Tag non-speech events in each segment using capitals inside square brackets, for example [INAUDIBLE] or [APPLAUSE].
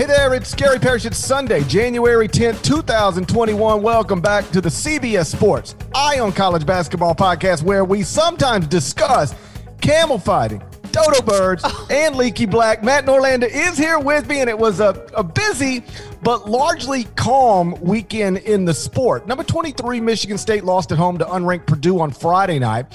Hey there, it's Gary Parrish. It's Sunday, January 10th, 2021. Welcome back to the CBS Sports Eye on College Basketball podcast, where we sometimes discuss camel fighting, dodo [LAUGHS] birds, and leaky black. Matt Norlander is here with me, and it was a, a busy but largely calm weekend in the sport. Number 23, Michigan State lost at home to unranked Purdue on Friday night.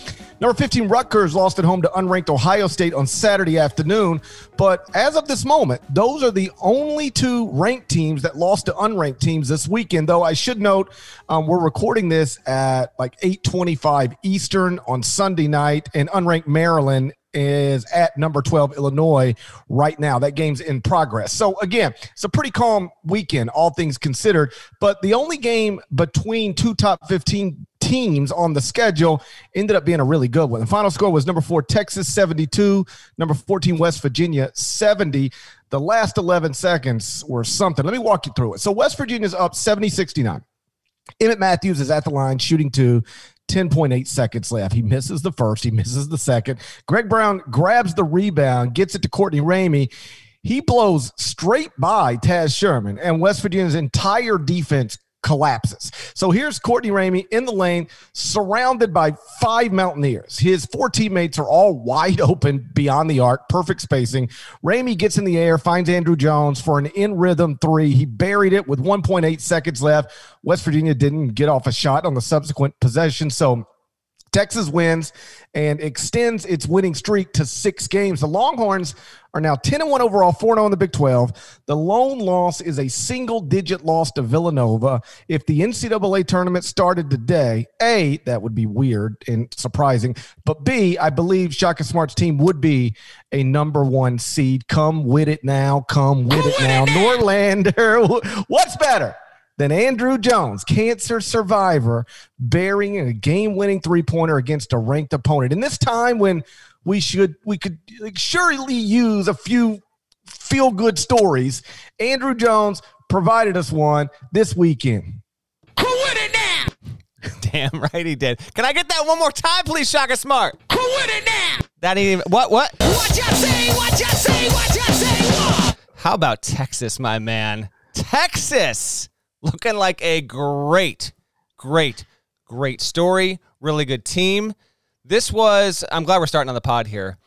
Number 15, Rutgers lost at home to unranked Ohio State on Saturday afternoon. But as of this moment, those are the only two ranked teams that lost to unranked teams this weekend. Though I should note, um, we're recording this at like 8:25 Eastern on Sunday night, and unranked Maryland is at number 12 Illinois right now. That game's in progress. So again, it's a pretty calm weekend, all things considered. But the only game between two top 15 teams on the schedule ended up being a really good one. The final score was number four, Texas 72, number 14, West Virginia 70. The last 11 seconds were something. Let me walk you through it. So West Virginia's up 70 69. Emmett Matthews is at the line shooting two. 10.8 seconds left. He misses the first, he misses the second. Greg Brown grabs the rebound, gets it to Courtney Ramey. He blows straight by Taz Sherman, and West Virginia's entire defense collapses. So here's Courtney Ramey in the lane, surrounded by five Mountaineers. His four teammates are all wide open beyond the arc, perfect spacing. Ramey gets in the air, finds Andrew Jones for an in rhythm three. He buried it with 1.8 seconds left. West Virginia didn't get off a shot on the subsequent possession. So Texas wins and extends its winning streak to six games. The Longhorns are now 10 and 1 overall, 4 0 in the Big 12. The lone loss is a single digit loss to Villanova. If the NCAA tournament started today, A, that would be weird and surprising. But B, I believe Shaka Smart's team would be a number one seed. Come with it now. Come with it now. Norlander, [LAUGHS] what's better? Than Andrew Jones, cancer survivor, burying a game-winning three-pointer against a ranked opponent. In this time when we should we could surely use a few feel-good stories, Andrew Jones provided us one this weekend. Who with it now? [LAUGHS] Damn right he did. Can I get that one more time, please, Shaka Smart? Who with it now? That ain't even what what? What you say? What you say? What you say? What? How about Texas, my man? Texas looking like a great, great, great story. Really good team. This was, I'm glad we're starting on the pod here.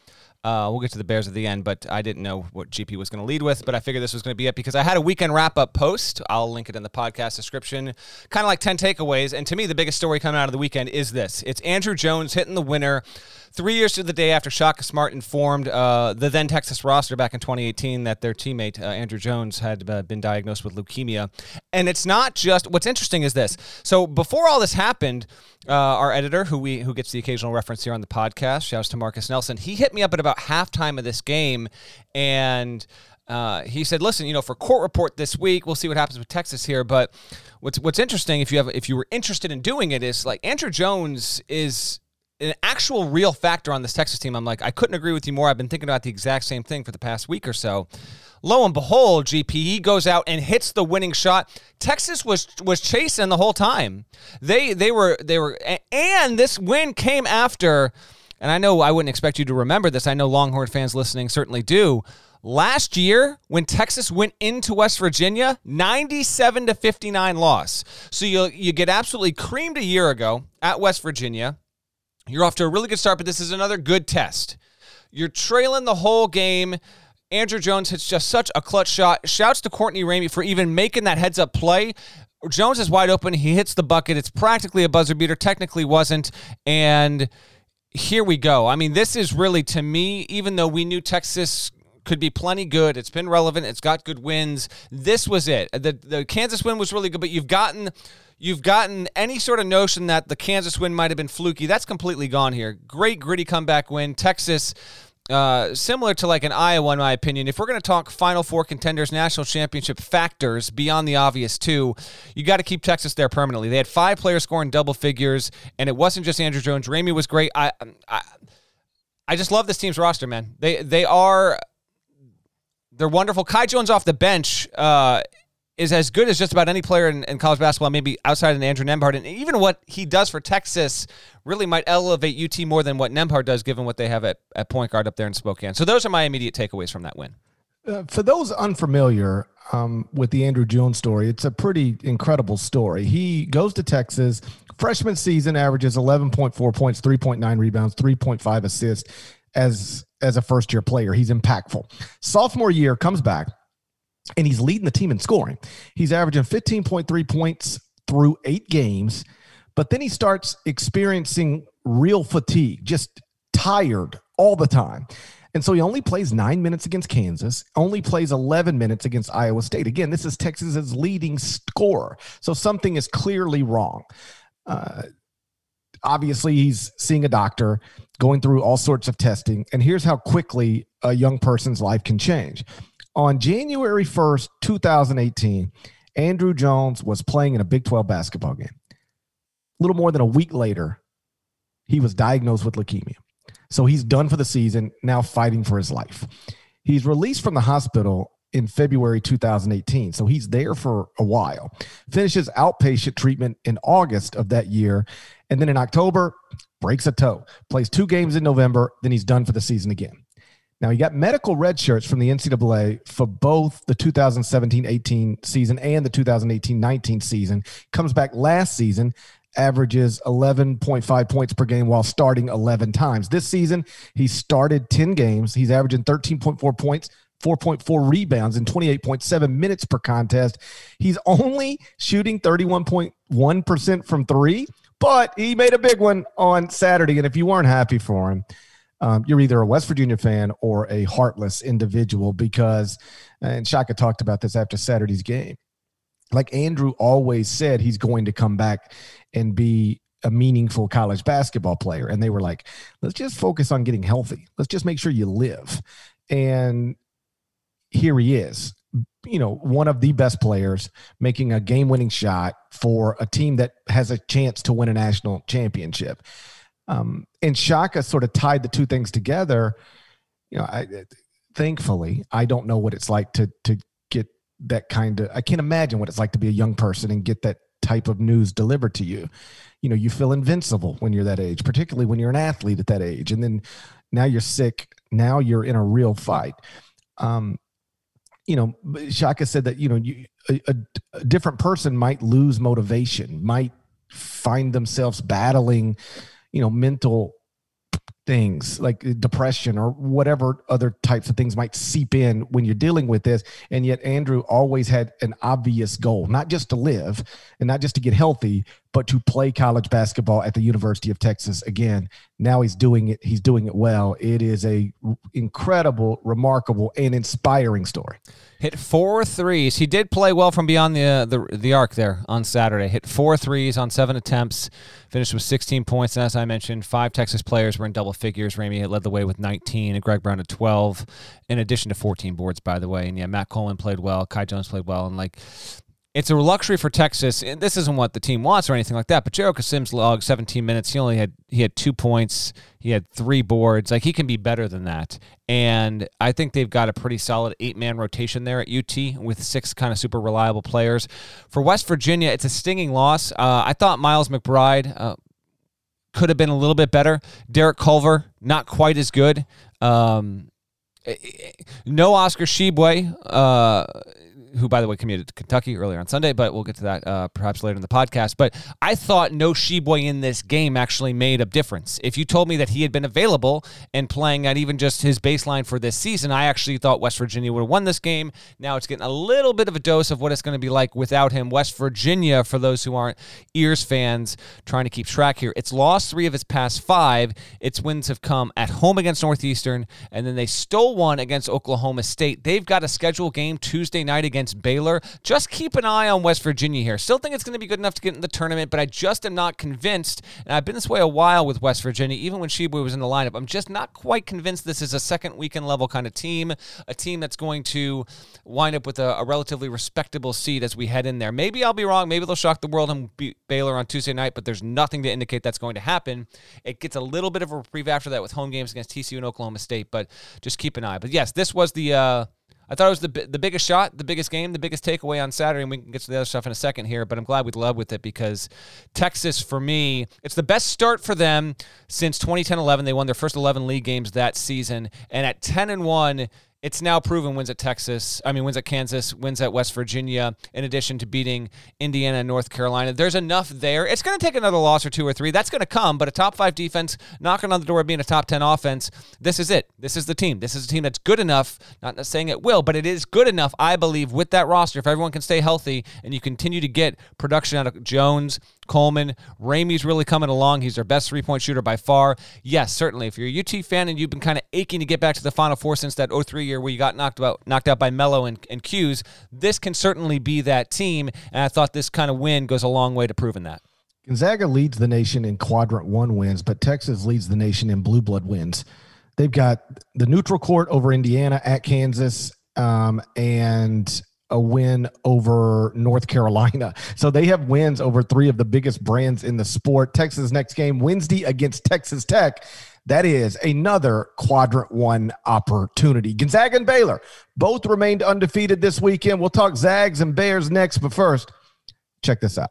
Uh, we'll get to the Bears at the end, but I didn't know what GP was going to lead with. But I figured this was going to be it because I had a weekend wrap up post. I'll link it in the podcast description. Kind of like 10 takeaways. And to me, the biggest story coming out of the weekend is this it's Andrew Jones hitting the winner three years to the day after Shaka Smart informed uh, the then Texas roster back in 2018 that their teammate, uh, Andrew Jones, had uh, been diagnosed with leukemia. And it's not just what's interesting is this. So before all this happened, uh, our editor, who we who gets the occasional reference here on the podcast, shouts to Marcus Nelson, he hit me up at about halftime of this game and uh, he said, "Listen, you know, for court report this week, we'll see what happens with Texas here. But what's what's interesting, if you have if you were interested in doing it, is like Andrew Jones is an actual real factor on this Texas team. I'm like, I couldn't agree with you more. I've been thinking about the exact same thing for the past week or so. Lo and behold, GP he goes out and hits the winning shot. Texas was was chasing the whole time. They they were they were and this win came after and I know I wouldn't expect you to remember this. I know Longhorn fans listening certainly do. Last year, when Texas went into West Virginia, 97 to 59 loss. So you you get absolutely creamed a year ago at West Virginia. You're off to a really good start, but this is another good test. You're trailing the whole game. Andrew Jones hits just such a clutch shot. Shouts to Courtney Ramey for even making that heads up play. Jones is wide open. He hits the bucket. It's practically a buzzer beater. Technically wasn't. And here we go. I mean, this is really to me, even though we knew Texas could be plenty good. It's been relevant. It's got good wins. This was it. The the Kansas win was really good, but you've gotten you've gotten any sort of notion that the Kansas win might have been fluky. That's completely gone here. Great gritty comeback win. Texas uh, similar to like an Iowa, in my opinion. If we're going to talk Final Four contenders, national championship factors beyond the obvious two, you got to keep Texas there permanently. They had five players scoring double figures, and it wasn't just Andrew Jones. Ramey was great. I, I, I just love this team's roster, man. They they are they're wonderful. Kai Jones off the bench. Uh, is as good as just about any player in, in, college basketball, maybe outside of Andrew Nembhard. And even what he does for Texas really might elevate UT more than what Nembhard does, given what they have at, at point guard up there in Spokane. So those are my immediate takeaways from that win. Uh, for those unfamiliar um, with the Andrew Jones story, it's a pretty incredible story. He goes to Texas, freshman season averages 11.4 points, 3.9 rebounds, 3.5 assists as as a first year player. He's impactful. Sophomore year comes back and he's leading the team in scoring. He's averaging 15.3 points through eight games, but then he starts experiencing real fatigue, just tired all the time. And so he only plays nine minutes against Kansas, only plays 11 minutes against Iowa State. Again, this is Texas's leading scorer. So something is clearly wrong. Uh, obviously, he's seeing a doctor, going through all sorts of testing. And here's how quickly a young person's life can change on January 1st, 2018, Andrew Jones was playing in a Big 12 basketball game. A little more than a week later, he was diagnosed with leukemia. So he's done for the season, now fighting for his life. He's released from the hospital in February 2018. So he's there for a while. Finishes outpatient treatment in August of that year. And then in October, breaks a toe, plays two games in November, then he's done for the season again. Now, he got medical red shirts from the NCAA for both the 2017 18 season and the 2018 19 season. Comes back last season, averages 11.5 points per game while starting 11 times. This season, he started 10 games. He's averaging 13.4 points. 4.4 rebounds and 28.7 minutes per contest. He's only shooting 31.1% from three, but he made a big one on Saturday. And if you weren't happy for him, um, you're either a West Virginia fan or a heartless individual because, and Shaka talked about this after Saturday's game. Like Andrew always said, he's going to come back and be a meaningful college basketball player. And they were like, let's just focus on getting healthy. Let's just make sure you live. And here he is, you know, one of the best players making a game winning shot for a team that has a chance to win a national championship. Um, and Shaka sort of tied the two things together. You know, I, thankfully, I don't know what it's like to to get that kind of. I can't imagine what it's like to be a young person and get that type of news delivered to you. You know, you feel invincible when you're that age, particularly when you're an athlete at that age, and then now you're sick. Now you're in a real fight. Um, you know, Shaka said that you know you, a, a different person might lose motivation, might find themselves battling you know mental things like uh, depression or whatever other types of things might seep in when you're dealing with this. And yet, Andrew always had an obvious goal, not just to live and not just to get healthy, but to play college basketball at the University of Texas again. Now he's doing it. He's doing it well. It is a incredible, remarkable, and inspiring story. Hit four threes. He did play well from beyond the uh, the the arc there on Saturday. Hit four threes on seven attempts. Finished with 16 points. And as I mentioned, five Texas players were in double figures. Ramey led the way with 19, and Greg Brown at 12, in addition to 14 boards, by the way. And yeah, Matt Coleman played well. Kai Jones played well, and like it's a luxury for Texas. And this isn't what the team wants or anything like that. But Jericho Sims logged 17 minutes. He only had he had two points. He had three boards. Like he can be better than that. And I think they've got a pretty solid eight man rotation there at UT with six kind of super reliable players. For West Virginia, it's a stinging loss. Uh, I thought Miles McBride. Uh, could have been a little bit better. Derek Culver, not quite as good. Um, no Oscar Tshiebwe. Uh, who, by the way, committed to Kentucky earlier on Sunday, but we'll get to that uh, perhaps later in the podcast. But I thought no Tshiebwe in this game actually made a difference. If you told me that he had been available and playing at even just his baseline for this season, I actually thought West Virginia would have won this game. Now it's getting a little bit of a dose of what it's going to be like without him. West Virginia, for those who aren't Ears fans trying to keep track here, it's lost three of its past five. Its wins have come at home against Northeastern, and then they stole one against Oklahoma State. They've got a scheduled game Tuesday night against Baylor. Just keep an eye on West Virginia here. Still think it's going to be good enough to get in the tournament, but I just am not convinced. And I've been this way a while with West Virginia, even when Tshiebwe was in the lineup. I'm just not quite convinced this is a second weekend level kind of team, a team that's going to wind up with a, a relatively respectable seed as we head in there. Maybe I'll be wrong. Maybe they'll shock the world and beat Baylor on Tuesday night, but there's nothing to indicate that's going to happen. It gets a little bit of a reprieve after that with home games against TCU and Oklahoma State, but just keep an eye. But yes, this was the. Uh, I thought it was the the biggest shot, the biggest game, the biggest takeaway on Saturday, and we can get to the other stuff in a second here. But I'm glad we led with it because Texas, for me, it's the best start for them since 2010-11. They won their first 11 league games that season, and at 10 and one it's now proven wins at Texas. I mean, wins at Kansas, wins at West Virginia, in addition to beating Indiana and North Carolina. There's enough there. It's going to take another loss or two or three. That's going to come, but a top five defense knocking on the door of being a top 10 offense, this is it. This is the team. This is a team that's good enough, not saying it will, but it is good enough, I believe, with that roster. If everyone can stay healthy and you continue to get production out of Jones, Coleman. Ramey's really coming along. He's their best three point shooter by far. Yes, certainly. If you're a UT fan and you've been kind of aching to get back to the Final Four since that 03 year where you got knocked out, knocked out by Melo and, and this can certainly be that team. And I thought this kind of win goes a long way to proving that. Gonzaga leads the nation in quadrant one wins, but Texas leads the nation in blue blood wins. They've got the neutral court over Indiana at Kansas um, and a win over North Carolina. So they have wins over three of the biggest brands in the sport. Texas next game Wednesday against Texas Tech. That is another quadrant one opportunity. Gonzaga and Baylor both remained undefeated this weekend. We'll talk Zags and Bears next, but first, check this out.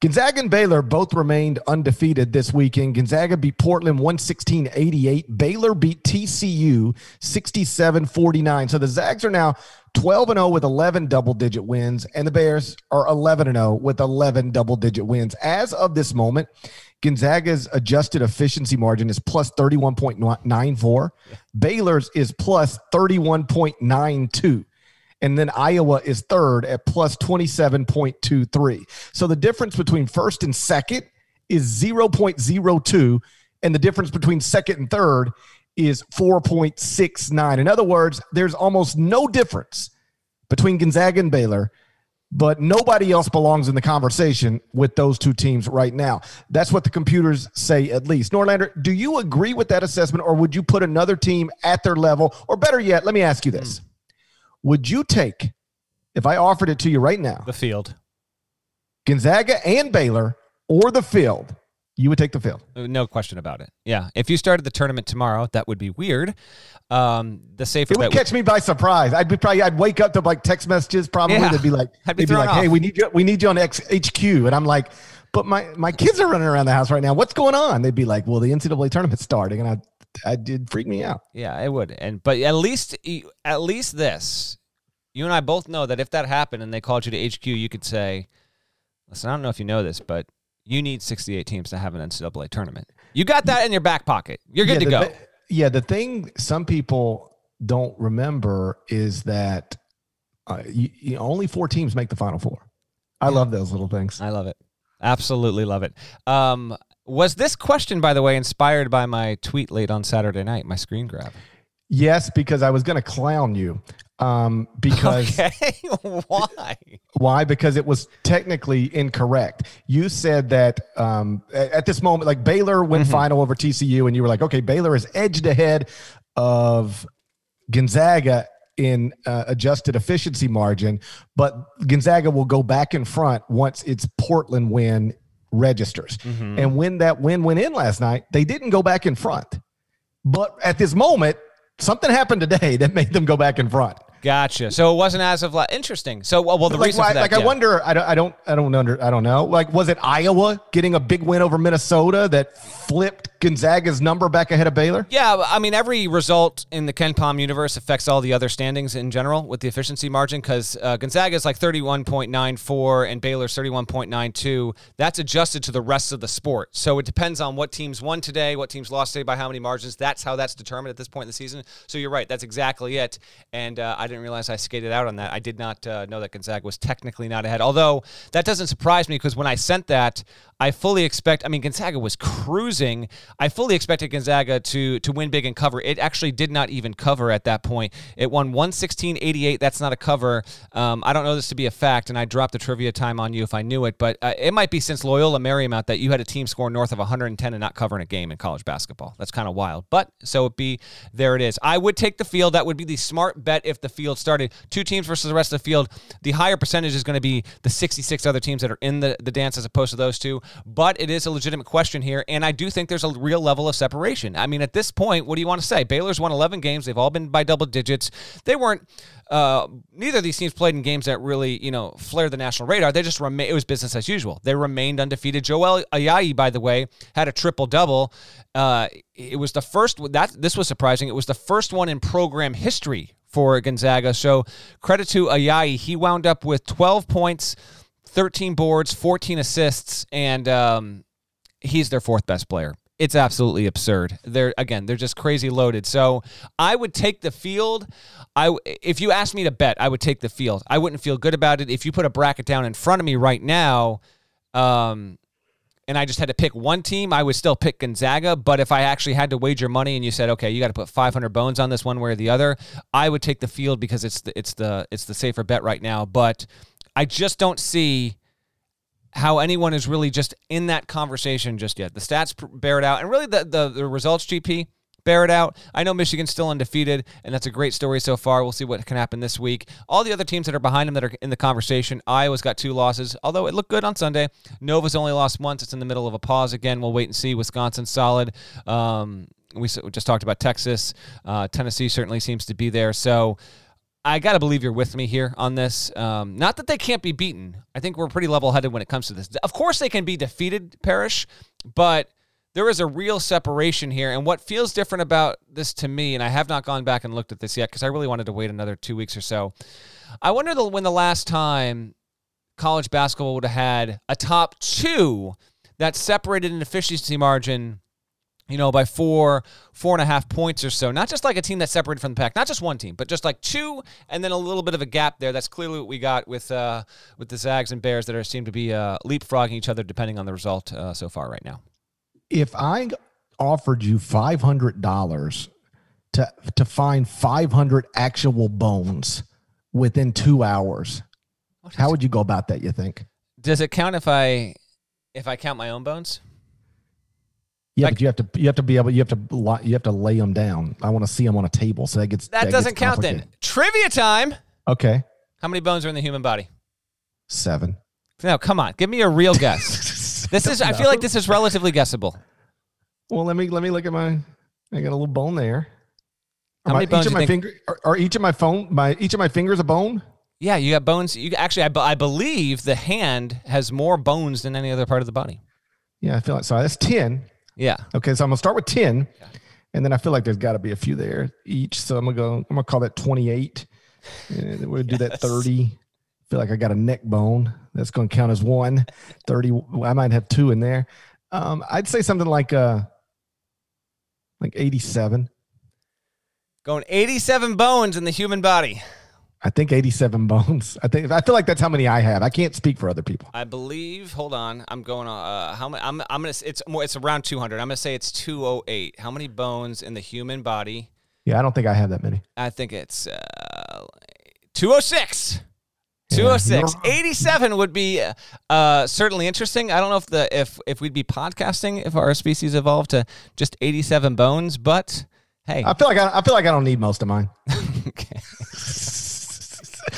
Gonzaga and Baylor both remained undefeated this weekend. Gonzaga beat Portland 116 88. Baylor beat TCU 67 49. So the Zags are now 12 and 0 with 11 double digit wins, and the Bears are 11 and 0 with 11 double digit wins. As of this moment, Gonzaga's adjusted efficiency margin is plus 31.94. Baylor's is plus 31.92 and then Iowa is third at plus 27.23. So the difference between first and second is 0.02, and the difference between second and third is 4.69. In other words, there's almost no difference between Gonzaga and Baylor, but nobody else belongs in the conversation with those two teams right now. That's what the computers say, at least. Norlander, do you agree with that assessment, or would you put another team at their level? Or better yet, let me ask you this. Would you take, if I offered it to you right now, the field, Gonzaga and Baylor, or the field? You would take the field. Uh, no question about it. Yeah. If you started the tournament tomorrow, that would be weird. Um, the safer it would catch me by surprise. I'd be probably I'd wake up to like text messages. Probably yeah. they'd be like, I'd be they'd be like, off. "Hey, we need you. We need you on X, HQ." And I'm like, "But my my kids are running around the house right now. What's going on?" They'd be like, "Well, the NCAA tournament's starting," and I I did freak me out. Yeah, it would. And but at least at least this, you and I both know that if that happened and they called you to HQ, you could say, "Listen, I don't know if you know this, but you need 68 teams to have an NCAA tournament. You got that in your back pocket. You're good yeah, to go." Th- yeah, the thing some people don't remember is that uh, you, you, only four teams make the Final Four. I love those little things. I love it. Absolutely love it. Um, was this question, by the way, inspired by my tweet late on Saturday night, my screen grab? Yes, because I was going to clown you. Um, [LAUGHS] because okay. [LAUGHS] why? Why? Because it was technically incorrect. You said that um, at this moment, like Baylor went mm-hmm. final over TCU, and you were like, okay, Baylor is edged ahead of Gonzaga in uh, adjusted efficiency margin, but Gonzaga will go back in front once its Portland win registers. Mm-hmm. And when that win went in last night, they didn't go back in front. But at this moment, something happened today [LAUGHS] that made them go back in front. Gotcha. So it wasn't as of like interesting. So well, well the like, reason why, that, like yeah. I wonder, I don't, I don't, I don't under, I don't know. Like, was it Iowa getting a big win over Minnesota that flipped Gonzaga's number back ahead of Baylor? Yeah, I mean, every result in the KenPom universe affects all the other standings in general with the efficiency margin because uh, Gonzaga is like 31.94 and Baylor's 31.92. That's adjusted to the rest of the sport. So it depends on what teams won today, what teams lost today by how many margins. That's how that's determined at this point in the season. So you're right. That's exactly it. And uh, I didn't realize I skated out on that. I did not uh, know that Gonzaga was technically not ahead. Although that doesn't surprise me because when I sent that, I fully expect. I mean, Gonzaga was cruising. I fully expected Gonzaga to to win big and cover. It actually did not even cover at that point. It won 116-88. That's not a cover. Um, I don't know this to be a fact, and I dropped the trivia time on you if I knew it, but uh, it might be since Loyola Marymount that you had a team score north of 110 and not covering a game in college basketball. That's kind of wild. But so it be. There it is. I would take the field. That would be the smart bet if the field started two teams versus the rest of the field. The higher percentage is going to be the 66 other teams that are in the, the dance as opposed to those two but it is a legitimate question here. And I do think there's a real level of separation. I mean, at this point, what do you want to say? Baylor's won 11 games. They've all been by double digits. They weren't, uh, neither of these teams played in games that really, you know, flared the national radar. They just remained, it was business as usual. They remained undefeated. Joel Ayayi, by the way, had a triple double. Uh, it was the first, that this was surprising. It was the first one in program history for Gonzaga. So credit to Ayayi. He wound up with 12 points 13 boards, 14 assists, and um, he's their fourth best player. It's absolutely absurd. They're again, they're just crazy loaded. So I would take the field. I if you asked me to bet, I would take the field. I wouldn't feel good about it if you put a bracket down in front of me right now. Um, and I just had to pick one team, I would still pick Gonzaga. But if I actually had to wager money and you said, okay, you got to put 500 bones on this one way or the other, I would take the field because it's the it's the it's the safer bet right now. But I just don't see how anyone is really just in that conversation just yet. The stats bear it out, and really the, the, the results, GP, bear it out. I know Michigan's still undefeated, and that's a great story so far. We'll see what can happen this week. All the other teams that are behind them that are in the conversation, Iowa's got two losses, although it looked good on Sunday. Nova's only lost once. It's in the middle of a pause again. We'll wait and see. Wisconsin's solid. Um, we just talked about Texas. Uh, Tennessee certainly seems to be there. So, I got to believe you're with me here on this. Um, not that they can't be beaten. I think we're pretty level headed when it comes to this. Of course, they can be defeated, Parrish, but there is a real separation here. And what feels different about this to me, and I have not gone back and looked at this yet because I really wanted to wait another two weeks or so. I wonder when the last time college basketball would have had a top two that separated an efficiency margin you know, by four, four and a half points or so. Not just like a team that's separated from the pack, not just one team, but just like two, and then a little bit of a gap there. That's clearly what we got with uh, with the Zags and Bears that are seem to be uh, leapfrogging each other depending on the result uh, so far right now. If I offered you five hundred dollars to to find five hundred actual bones within two hours, how would you go about that? You think? Does it count if I if I count my own bones? Yeah, like, but you have to you have to be able you have to you have to lay them down. I want to see them on a table, so that gets that, that doesn't gets count. Then trivia time. Okay. How many bones are in the human body? Seven. No, come on, give me a real guess. [LAUGHS] this is. I feel like this is relatively guessable. Well, let me let me look at my. I got a little bone there. How many my, bones? Each of my finger are, are, each of my phone my each of my fingers a bone. Yeah, you got bones. You actually, I, I believe the hand has more bones than any other part of the body. Yeah, I feel like so. That's ten. Yeah. Okay, so I'm gonna start with ten, and then I feel like there's got to be a few there each. So I'm gonna go. I'm gonna call that 28. And we'll do yes. that 30. I feel like I got a neck bone. That's gonna count as one. [LAUGHS] 30. I might have two in there. Um, I'd say something like uh, like 87. Going 87 bones in the human body. I think 87 bones. I think I feel like that's how many I have. I can't speak for other people. I believe. Hold on. I'm going. Uh, how many? I'm. I'm gonna. It's more. It's around 200. I'm gonna say it's 208. How many bones in the human body? Yeah, I don't think I have that many. I think it's uh, 206. 206 yeah, 87 would be uh, certainly interesting i don't know if the if if we'd be podcasting if our species evolved to just 87 bones but hey i feel like i, I feel like i don't need most of mine [LAUGHS] okay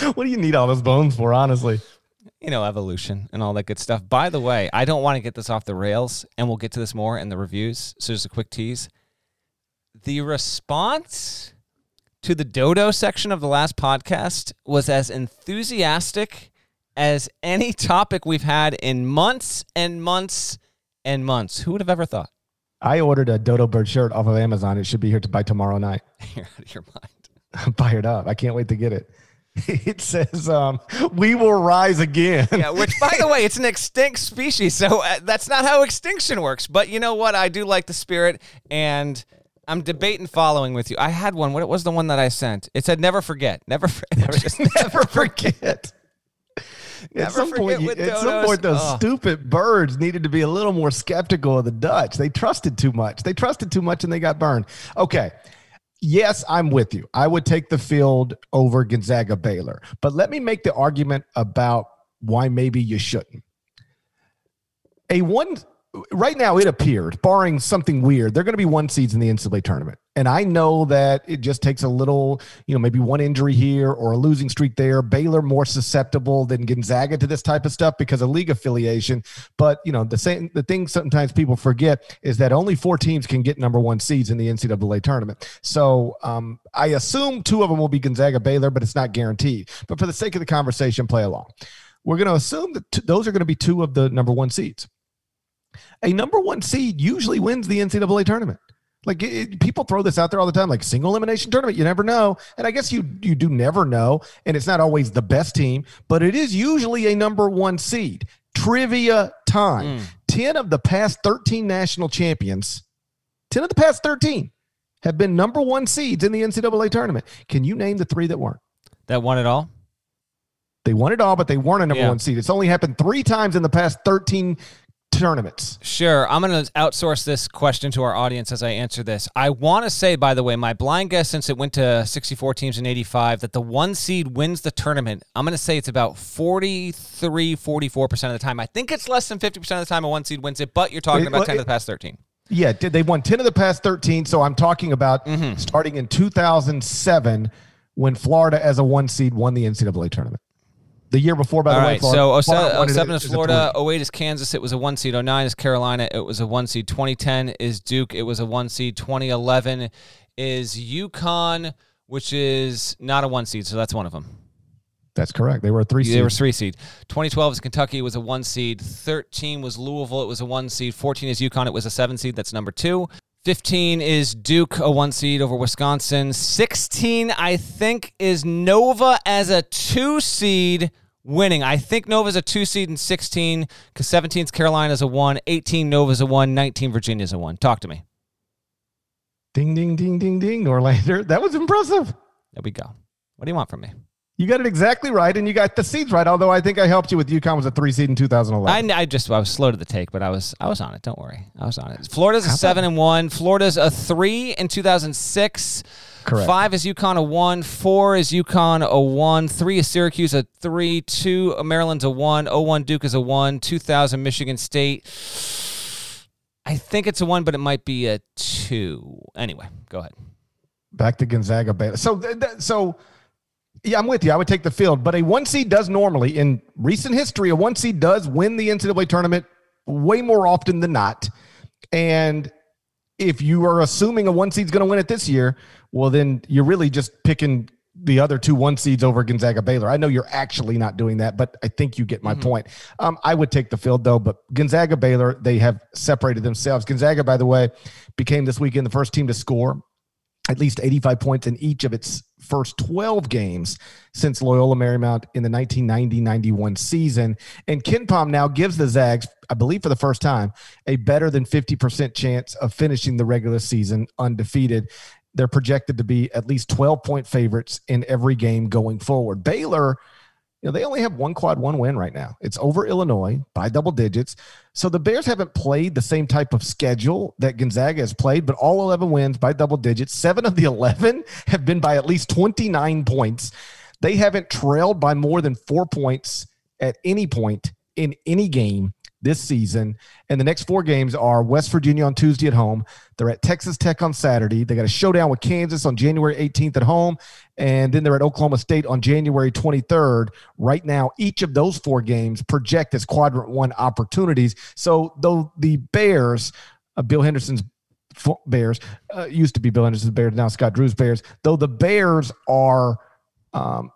[LAUGHS] what do you need all those bones for, honestly? You know, evolution and all that good stuff. By the way, I don't want to get this off the rails, and we'll get to this more in the reviews. So, just a quick tease. The response to the dodo section of the last podcast was as enthusiastic as any topic we've had in months and months and months. Who would have ever thought? I ordered a dodo bird shirt off of Amazon. It should be here to by tomorrow night. [LAUGHS] You're out of your mind. [LAUGHS] I'm fired up. I can't wait to get it. [LAUGHS] it says um, we will rise again. Yeah which by the way it's an extinct species so uh, that's not how extinction works but you know what? I do like the spirit and i'm debating following with you. I had one. What was the one that i sent? It said never forget. [LAUGHS] [LAUGHS] Never never, just never forget. Never at some point, at some point, those oh. stupid birds needed to be a little more skeptical of the Dutch. They trusted too much. They trusted too much, and they got burned. Okay, yes, I'm with you. I would take the field over Gonzaga Baylor. But let me make the argument about why maybe you shouldn't. A one right now it appeared, barring something weird, they're going to be one seeds in the NCAA tournament. And I know that it just takes a little, you know, maybe one injury here or a losing streak there. Baylor more susceptible than Gonzaga to this type of stuff because of league affiliation. But you know, the same the thing sometimes people forget is that only four teams can get number one seeds in the NCAA tournament. So um, I assume two of them will be Gonzaga Baylor, but it's not guaranteed. But for the sake of the conversation, play along. We're going to assume that t- those are going to be two of the number one seeds a number one seed usually wins the NCAA tournament. Like it, people throw this out there all the time, like single elimination tournament. You never know, and I guess you you do never know, and it's not always the best team, but it is usually a number one seed. Trivia time: mm. ten of the past thirteen national champions, ten of the past thirteen, have been number one seeds in the NCAA tournament. Can you name the three that weren't? That won it all. They won it all, but they weren't a number yeah. one seed. It's only happened three times in the past 13 tournaments? Sure. I'm going to outsource this question to our audience as I answer this. I want to say, by the way, my blind guess since it went to 64 teams in 85, that the one seed wins the tournament. I'm going to say it's about 43, 44% of the time. I think it's less than 50% of the time a one seed wins it, but you're talking about 10 of the past 13. Yeah, they won 10 of the past 13. So I'm talking about mm-hmm. starting in 2007 when Florida, as a one seed, won the NCAA tournament. The year before, by the All way. Right, Florida, so 07 is Florida, 08 is Kansas, it was a one seed. 09 is Carolina, it was a one seed. 2010 is Duke, it was a one seed. 2011 is UConn, which is not a one seed, so that's one of them. That's correct. They were a three seed. They were three seed. 2012 is Kentucky, it was a one seed. 13 was Louisville, it was a one seed. 14 is UConn, it was a seven seed. That's number two. 15 is Duke, a one seed over Wisconsin. 16, I think, is Nova as a two seed winning. I think Nova's a two seed in 16 because 17 is Carolina's a one, 18 Nova's a one, 19 Virginia's a one. Talk to me. Ding, ding, ding, ding, ding, Norlander. [LAUGHS] That was impressive. There we go. What do you want from me? You got it exactly right, and you got the seeds right. Although I think I helped you with UConn was a three seed in 2011. I, I just I was slow to the take, but I was I was on it. Don't worry, I was on it. Florida's a seven and one. Florida's a three in 2006. Correct. Five is UConn a one. Four is UConn a one. Three is Syracuse a three. Two Maryland's a one. O one Duke is a one. Two thousand Michigan State. I think it's a one, but it might be a two. Anyway, go ahead. Back to Gonzaga Baylor. So so. Yeah, I'm with you. I would take the field, but a one seed does normally, in recent history, a one seed does win the NCAA tournament way more often than not. And if you are assuming a one seed's going to win it this year, well, then you're really just picking the other two one seeds over Gonzaga Baylor. I know you're actually not doing that, but I think you get my mm-hmm. point. Um, I would take the field though, but Gonzaga Baylor, they have separated themselves. Gonzaga, by the way, became this weekend the first team to score at least 85 points in each of its first 12 games since Loyola Marymount in the 1990-91 season. And KenPom now gives the Zags, I believe for the first time, a better than 50% chance of finishing the regular season undefeated. they're projected to be at least 12 point favorites in every game going forward. Baylor, you know, they only have one quad one win right now. It's over Illinois by double digits. So the Bears haven't played the same type of schedule that Gonzaga has played, but all 11 wins by double digits. Seven of the [LAUGHS] 11 have been by at least 29 points. They haven't trailed by more than four points at any point in any game this season. And the next four games are West Virginia on Tuesday at home. They're at Texas Tech on Saturday. They got a showdown with Kansas on January 18th at home. And then they're at Oklahoma State on January 23rd. Right now, each of those four games project as quadrant one opportunities. So, though the Bears, uh, Bill Henderson's Bears, uh, used to be Bill Henderson's Bears, now Scott Drew's Bears, though the Bears are. Um,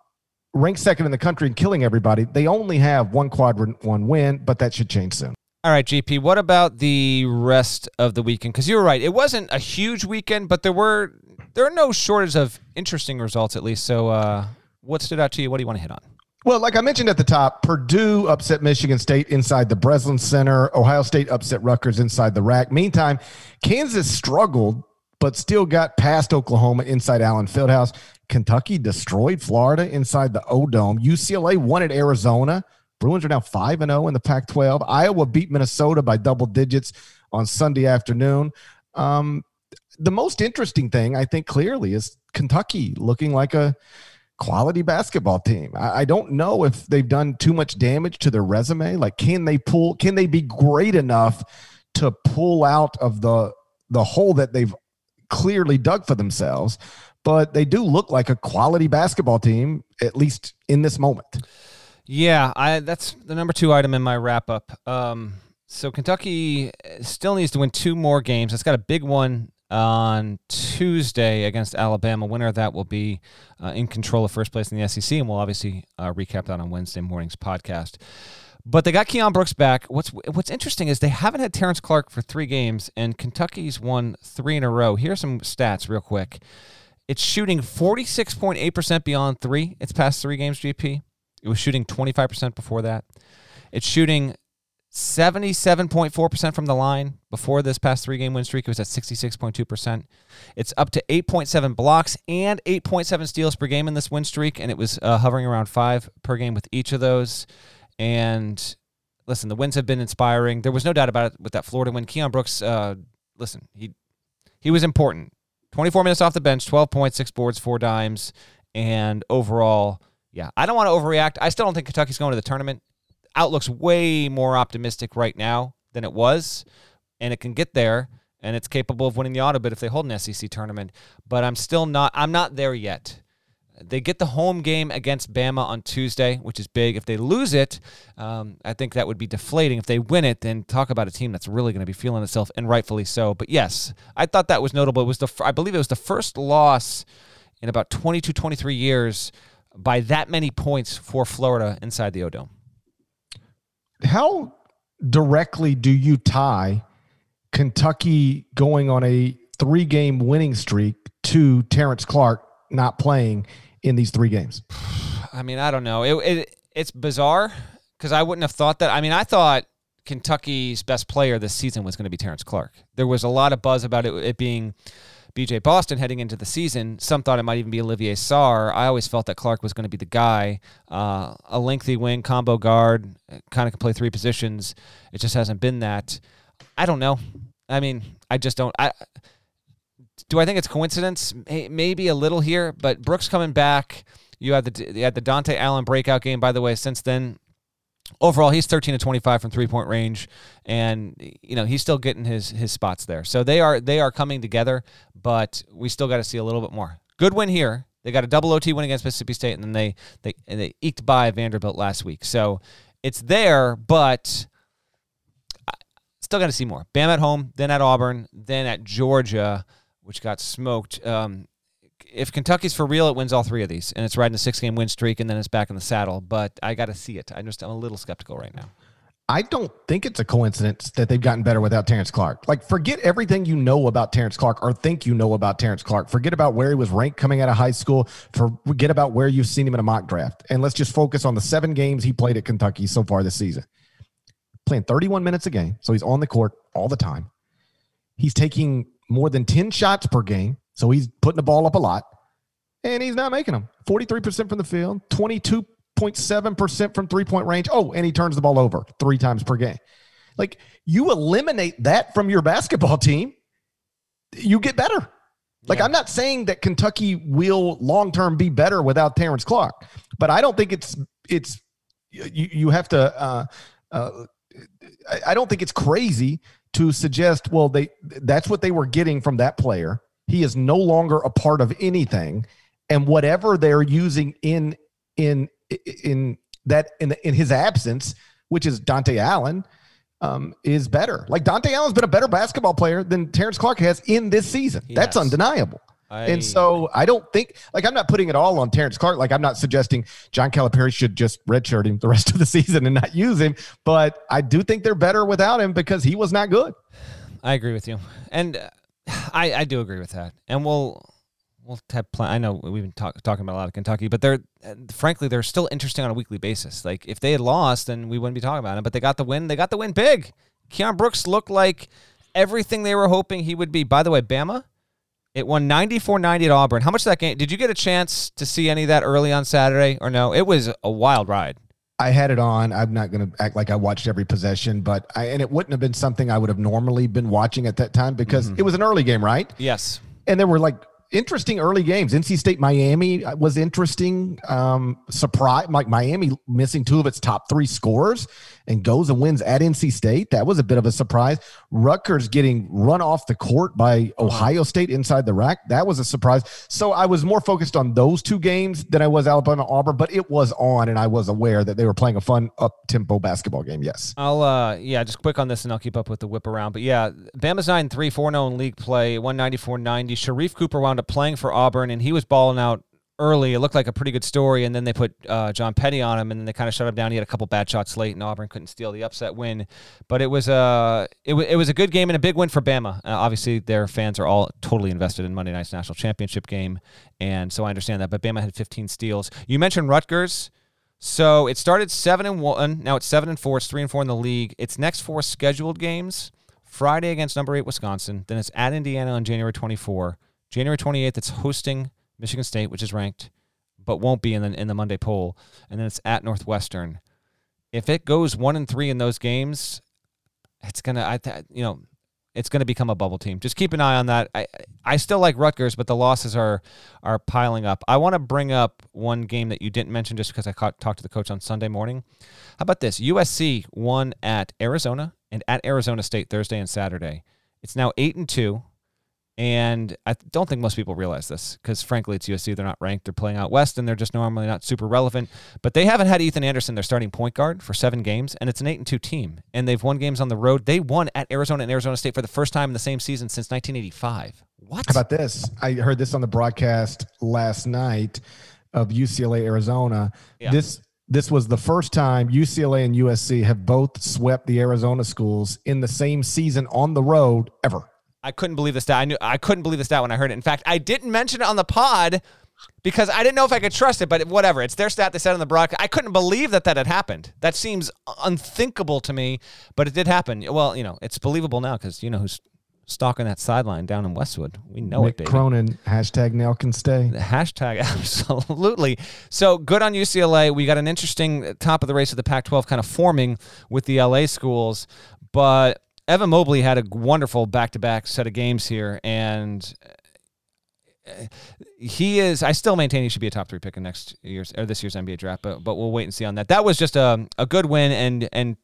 ranked second in the country and killing everybody. They only have one quadrant one win, but that should change soon. All right, GP, what about the rest of the weekend? Because you were right. It wasn't a huge weekend, but there were there are no shortage of interesting results at least. So uh, what stood out to you? What do you want to hit on? Well, like I mentioned at the top, Purdue upset Michigan State inside the Breslin Center. Ohio State upset Rutgers inside the RAC. Meantime, Kansas struggled, but still got past Oklahoma inside Allen Fieldhouse. Kentucky destroyed Florida inside the O Dome. UCLA won at Arizona. Bruins are now 5 and 0 in the Pac 12. Iowa beat Minnesota by double digits on Sunday afternoon. Um, the most interesting thing, I think, clearly is Kentucky looking like a quality basketball team. I, I, don't know if they've done too much damage to their resume. Like, can they pull, can they be great enough to pull out of the the hole that they've clearly dug for themselves? But they do look like a quality basketball team, at least in this moment. Yeah, I that's the number two item in my wrap up. Um, so Kentucky still needs to win two more games. It's got a big one on Tuesday against Alabama. Winner of that will be uh, in control of first place in the SEC, and we'll obviously uh, recap that on Wednesday morning's podcast. But they got Keion Brooks back. What's What's interesting is they haven't had Terrence Clarke for three games, and Kentucky's won three in a row. Here's some stats, real quick. It's shooting 46.8% beyond three. Its past three games, GP. It was shooting 25% before that. It's shooting 77.4% from the line before this past three game win streak. It was at 66.2%. It's up to 8.7 blocks and 8.7 steals per game in this win streak, and it was uh, hovering around five per game with each of those. And listen, the wins have been inspiring. There was no doubt about it with that Florida win. Keion Brooks, uh, listen, he he was important. 24 minutes off the bench, 12 points, six boards, four dimes, and overall, yeah, I don't want to overreact. I still don't think Kentucky's going to the tournament. Outlook's way more optimistic right now than it was, and it can get there, and it's capable of winning the auto bid if they hold an SEC tournament. But I'm still not. I'm not there yet. They get the home game against Bama on Tuesday, which is big. If they lose it, um, I think that would be deflating. If they win it, then talk about a team that's really going to be feeling itself, and rightfully so. But yes, I thought that was notable. It was the I believe it was the first loss in about 22, 23 years by that many points for Florida inside the O Dome. How directly do you tie Kentucky going on a three game winning streak to Terrence Clarke not playing in these three games? I mean, I don't know. It, it it's bizarre because I wouldn't have thought that. I mean, I thought Kentucky's best player this season was going to be Terrence Clarke. There was a lot of buzz about it, it being BJ Boston heading into the season. Some thought it might even be Olivier Sarr. I always felt that Clarke was going to be the guy. Uh, a lengthy wing, combo guard, kind of can play three positions. It just hasn't been that. I don't know. I mean, I just don't. I do I think it's coincidence? Maybe a little here, but Brooks coming back. You had the you had the Dontaie Allen breakout game. By the way, since then, overall he's 13 to 25 from three point range, and you know he's still getting his his spots there. So they are they are coming together, but we still got to see a little bit more. Good win here. They got a double OT win against Mississippi State, and then they they they eked by Vanderbilt last week. So it's there, but still got to see more. Bam at home, then at Auburn, then at Georgia which got smoked. Um, if Kentucky's for real, it wins all three of these, and it's riding a six-game win streak, and then it's back in the saddle. But I got to see it. I just I'm a little skeptical right now. I don't think it's a coincidence that they've gotten better without Terrence Clarke. Like, forget everything you know about Terrence Clarke or think you know about Terrence Clarke. Forget about where he was ranked coming out of high school. Forget about where you've seen him in a mock draft. And let's just focus on the seven games he played at Kentucky so far this season. Playing 31 minutes a game. So he's on the court all the time. He's taking more than 10 shots per game. So he's putting the ball up a lot, and he's not making them. 43% from the field, 22.7% from three point range. Oh, and he turns the ball over three times per game. Like you eliminate that from your basketball team, you get better. Like yeah. I'm not saying that Kentucky will long term be better without Terrence Clarke, but I don't think it's it's you, you have to. Uh, uh, I don't think it's crazy to suggest well they that's what they were getting from that player. He is no longer a part of anything, and whatever they're using in in in that in in his absence, which is Dontaie Allen, um, is better. Like Dontaie Allen's been a better basketball player than Terrence Clarke has in this season. That's undeniable. I, and so I don't think like I'm not putting it all on Terrence Clarke. Like I'm not suggesting John Calipari should just redshirt him the [LAUGHS] rest of the season and not use him. But I do think they're better without him because he was not good. I agree with you, and uh, [SIGHS] I I do agree with that. And we'll we'll have pl- I know we've been talk- talking about a lot of Kentucky, but they're uh, frankly they're still interesting on a weekly basis. Like if they had lost, then we wouldn't be talking about it. But they got the win. They got the win big. Keion Brooks looked like everything they were hoping he would be. By the way, Bama, it won 94-90 at Auburn. How much that game did you get a chance to see any of that early on Saturday or no? It was a wild ride. I had it on. I'm not going to act like I watched every possession, but I and it wouldn't have been something I would have normally been watching at that time because mm-hmm. it was an early game, right? Yes. And there were like interesting early games. NC State Miami was interesting. Um, surprise, like Miami missing two of its top three scores and goes and wins at NC State. That was a bit of a surprise. Rutgers getting run off the court by Ohio State inside the RAC. That was a surprise. So I was more focused on those two games than I was Alabama Auburn, but it was on and I was aware that they were playing a fun up tempo basketball game. Yes. I'll, uh, yeah, just quick on this and I'll keep up with the whip around. But yeah, Bama's 9 3, 4 0 in league play, 194 90. Sharife Cooper wound up playing for Auburn and he was balling out early. It looked like a pretty good story, and then they put uh, John Petty on him, and then they kind of shut him down. He had a couple bad shots late, and Auburn couldn't steal the upset win. But it was a uh, it, w- it was a good game and a big win for Bama. Uh, obviously, their fans are all totally invested in Monday night's national championship game, and so I understand that. But Bama had 15 steals. You mentioned Rutgers. So it started seven and one. Now it's seven and four. It's three and four in the league. Its next four scheduled games: Friday against number eight Wisconsin. Then it's at Indiana on January 24. January 28th, it's hosting Michigan State, which is ranked, but won't be in the in the Monday poll, and then it's at Northwestern. If it goes one and three in those games, it's gonna I th- you know it's to become a bubble team. Just keep an eye on that. I I still like Rutgers, but the losses are are piling up. I want to bring up one game that you didn't mention just because I caught, talked to the coach on Sunday morning. How about this? USC won at Arizona and at Arizona State Thursday and Saturday. It's now eight and two. And I don't think most people realize this because, frankly, it's USC. They're not ranked. They're playing out west, and they're just normally not super relevant. But they haven't had Ethan Anderson, their starting point guard, for seven games, and it's an eight and two team. And they've won games on the road. They won at Arizona and Arizona State for the first time in the same season since 1985. What? How about this? I heard this on the broadcast last night of UCLA Arizona. Yeah. This this was the first time UCLA and USC have both swept the Arizona schools in the same season on the road ever. I couldn't believe the stat. I knew I couldn't believe the stat when I heard it. In fact, I didn't mention it on the pod because I didn't know if I could trust it. But whatever, it's their stat. They said on the broadcast. I couldn't believe that that had happened. That seems unthinkable to me, but it did happen. Well, you know, it's believable now because you know who's stalking that sideline down in Westwood. We know Mick it, baby. Cronin, hashtag Nell can stay. The [LAUGHS] hashtag, [LAUGHS] absolutely. So good on UCLA. We got an interesting top of the race of the Pac 12 kind of forming with the LA schools. But Evan Mobley had a wonderful back-to-back set of games here, and uh, he is. I still maintain he should be a top three pick in next year's or this year's NBA draft, but but we'll wait and see on that. That was just a a good win, and and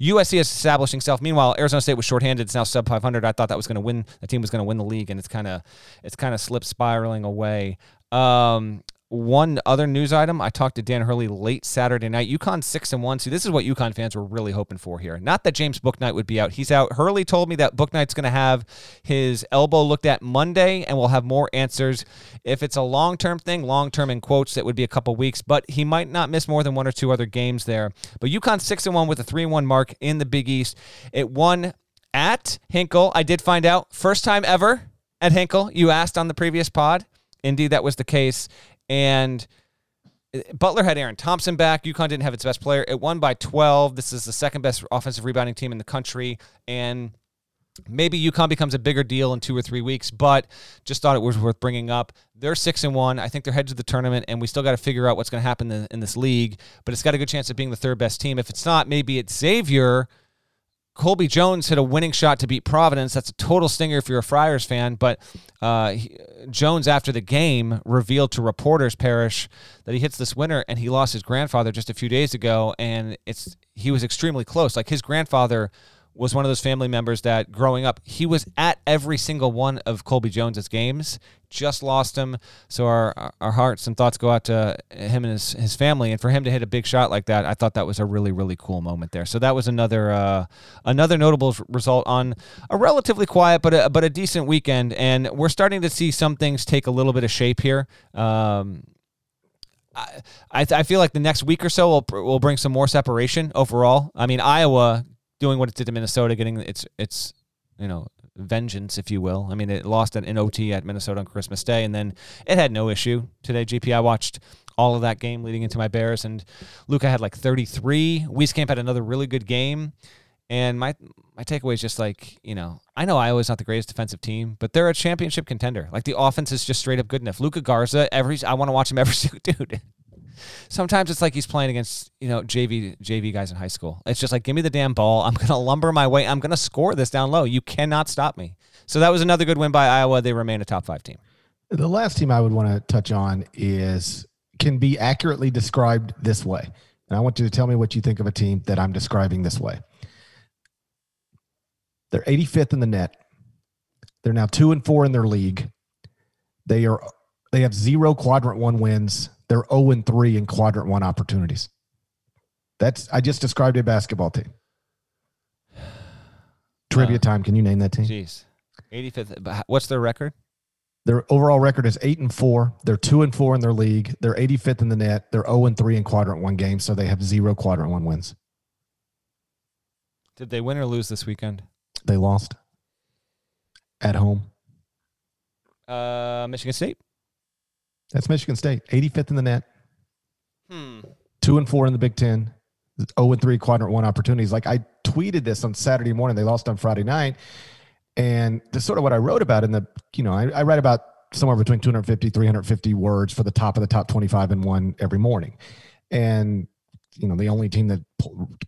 USC is establishing itself. Meanwhile, Arizona State was shorthanded. It's now sub 500. I thought that was going to win. The team was going to win the league, and it's kind of it's kind of slipped spiraling away. Um, one other news item, I talked to Dan Hurley late Saturday night. UConn six and one. See, this is what UConn fans were really hoping for here. Not that James Bouknight would be out. He's out. Hurley told me that Bouknight's going to have his elbow looked at Monday, and we'll have more answers. If it's a long term thing, long term in quotes, that would be a couple weeks, but he might not miss more than one or two other games there. But UConn six and one with a three one mark in the Big East. It won at Hinkle. I did find out first time ever at Hinkle. You asked on the previous pod. Indeed, that was the case. And eh, Butler had Aaron Thompson back. UConn didn't have its best player. It won by 12. This is the second best offensive rebounding team in the country. And Maybe UConn becomes a bigger deal in two or three weeks, but just thought it was worth bringing up. They're six and one. I think they're headed to the tournament, and we still got to figure out what's going to happen in, this league. But it's got a good chance of being the third best team. If it's not, maybe it's Xavier. Colby Jones hit a winning shot to beat Providence. That's a total stinger if you're a Friars fan. But uh, he, Jones, after the game, revealed to reporters, Parrish that he hits this winner, and he lost his grandfather just a few days ago, and it's he was extremely close. Like his grandfather was one of those family members that growing up, he was at every single one of Colby Jones's games. Just lost him. So our our hearts and thoughts go out to him and his, his family. And for him to hit a big shot like that, I thought that was a really, really cool moment there. So that was another uh, another notable result on a relatively quiet but a, but a decent weekend. And we're starting to see some things take a little bit of shape here. Um, I, I feel like the next week or so will will bring some more separation overall. I mean, Iowa doing what it did to Minnesota, getting its its you know vengeance, if you will. I mean, it lost an OT at Minnesota on Christmas Day, and then it had no issue today. GP, I watched all of that game leading into my Bears, and Luka had like 33. Wieskamp had another really good game. And my my takeaway is just like, you know, I know Iowa's not the greatest defensive team, but they're a championship contender. Like the offense is just straight up good enough. Luka Garza, every I want to watch him every [LAUGHS] dude sometimes it's like he's playing against you know JV JV guys in high school. It's just like give me the damn ball. I'm gonna [LAUGHS] lumber my way. I'm gonna score this down low. You cannot stop me. So that was another good win by Iowa. They remain a top five team. The last team I would want to touch on is can be accurately described this way, and I want you to tell me what you think of a team that I'm describing this way. They're 85th in the net. They're now two and four in their league. They are they have zero quadrant one wins they're 0 and 3 in quadrant one opportunities. That's I just described a basketball team. [SIGHS] Trivia uh, time. Can you name that team? Jeez. 85th. What's their record? Their overall record is eight and four. They're two and four in their league. They're 85th in the net. They're 0 and three in quadrant one games, so they have zero quadrant one wins. Did they win or lose this weekend? They lost at home. Uh, Michigan State. That's Michigan State, 85th in the net. Hmm. Two and four in the Big Ten. 0 and 3 quadrant one opportunities. Like I tweeted this on Saturday morning. They lost on Friday night. And this sort of what I wrote about in the, you know, I, I write about somewhere between 250, 350 words for the top of the top 25 and one every morning. And, you know, the only team that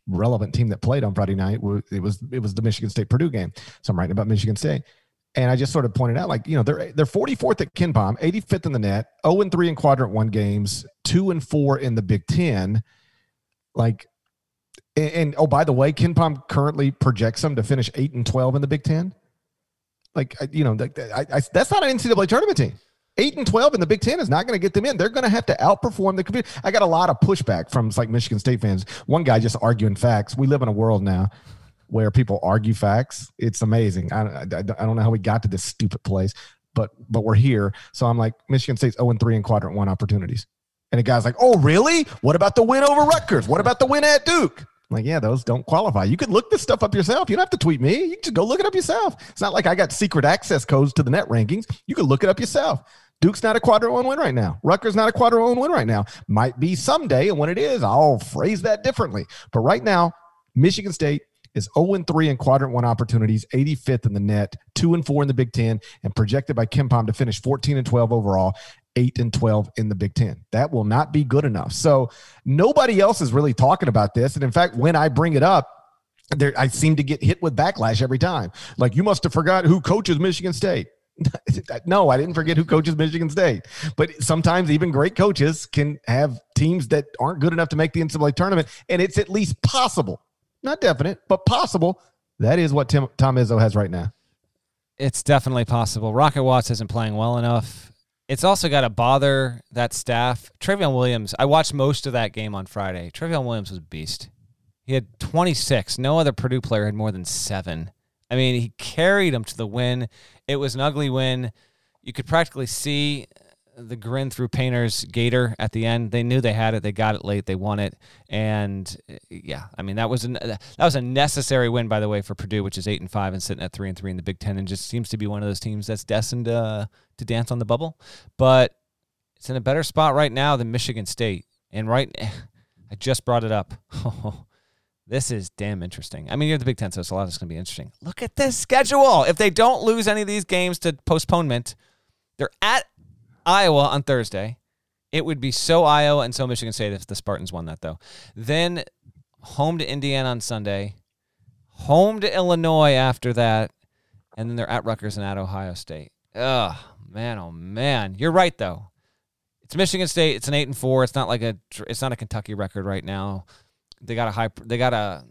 relevant team that played on Friday night was it was it was the Michigan State Purdue game. So I'm writing about Michigan State. And I just sort of pointed out, like, you know, they're they're 44th at KenPom, 85th in the net, 0 and 3 in quadrant one games, 2 and 4 in the Big Ten. Like, and, and oh, by the way, KenPom currently projects them to finish 8 and 12 in the Big Ten. Like, you know, I, I, that's not an NCAA tournament team. 8 and 12 in the Big Ten is not going to get them in. They're going to have to outperform the computer. I got a lot of pushback from like Michigan State fans. One guy just arguing facts. We live in a world now where people argue facts. It's amazing. I, I, I don't know how we got to this stupid place, but but we're here. So I'm like, Michigan State's 0 3 in quadrant one opportunities. And the guy's like, oh, really? What about the win over Rutgers? What about the win at Duke? I'm like, yeah, those don't qualify. You could look this stuff up yourself. You don't have to tweet me. You can just go look it up yourself. It's not like I got secret access codes to the net rankings. You can look it up yourself. Duke's not a quadrant one win right now. Rutgers not a quadrant one win right now. Might be someday. And when it is, I'll phrase that differently. But right now, Michigan State is 0 3 in quadrant one opportunities, 85th in the net, 2 and 4 in the Big Ten, and projected by KenPom to finish 14 and 12 overall. 8 and 12 in the Big Ten. That will not be good enough. So nobody else is really talking about this. And in fact, when I bring it up, there I seem to get hit with backlash every time. Like you must have forgot who coaches Michigan State. [LAUGHS] no, I didn't forget who coaches Michigan State. But sometimes even great coaches can have teams that aren't good enough to make the NCAA tournament, and it's at least possible not definite, but possible. That is what Tim, Tom Izzo has right now. It's definitely possible. Rocket Watts isn't playing well enough. It's also got to bother that staff. Trevion Williams, I watched most of that game on Friday. Trevion Williams was a beast. He had 26. No other Purdue player had more than seven. I mean, he carried them to the win. It was an ugly win. You could practically see the grin through Painter's gaiter at the end. They knew they had it. They got it late. They won it, and eh, yeah, I mean that was an uh, that was a necessary win, by the way, for Purdue, which is eight and five and sitting at three and three in the Big Ten, and just seems to be one of those teams that's destined uh, to dance on the bubble. But it's in a better spot right now than Michigan State, and right, eh, I just brought it up. [LAUGHS] This is damn interesting. I mean, you're the Big Ten, so it's a lot it's going to be interesting. Look at this schedule. If they don't lose any of these games to postponement, they're at Iowa on Thursday. It would be so Iowa and so Michigan State if the Spartans won that, though. Then home to Indiana on Sunday, home to Illinois after that, and then they're at Rutgers and at Ohio State. Ugh, man, oh man. You're right though. It's Michigan State. It's an eight and four. It's not like a. It's not a Kentucky record right now. They got a high. They got a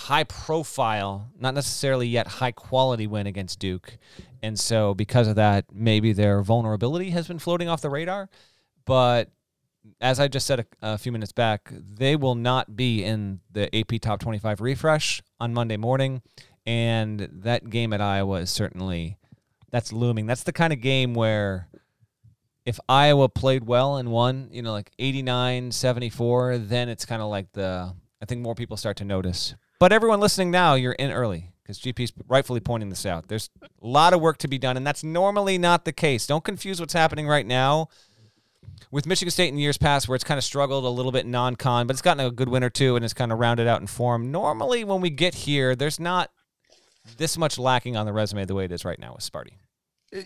high profile, not necessarily yet high quality win against Duke, and so because of that, maybe their vulnerability has been floating off the radar. But as I just said a, a, few minutes back, they will not be in the AP Top 25 refresh on Monday morning, and that game at Iowa is certainly that's looming. That's the kind of game where if Iowa played well and won, you know, like 89 74, then it's kind of like the, I think more people start to notice. But everyone listening now, you're in early because GP's rightfully pointing this out. There's a lot of work to be done, and that's normally not the case. Don't confuse what's happening right now with Michigan State in years past, where it's kind of struggled a little bit non con, but it's gotten a good win or two and it's kind of rounded out in form. Normally, when we get here, there's not this much lacking on the resume the way it is right now with Sparty.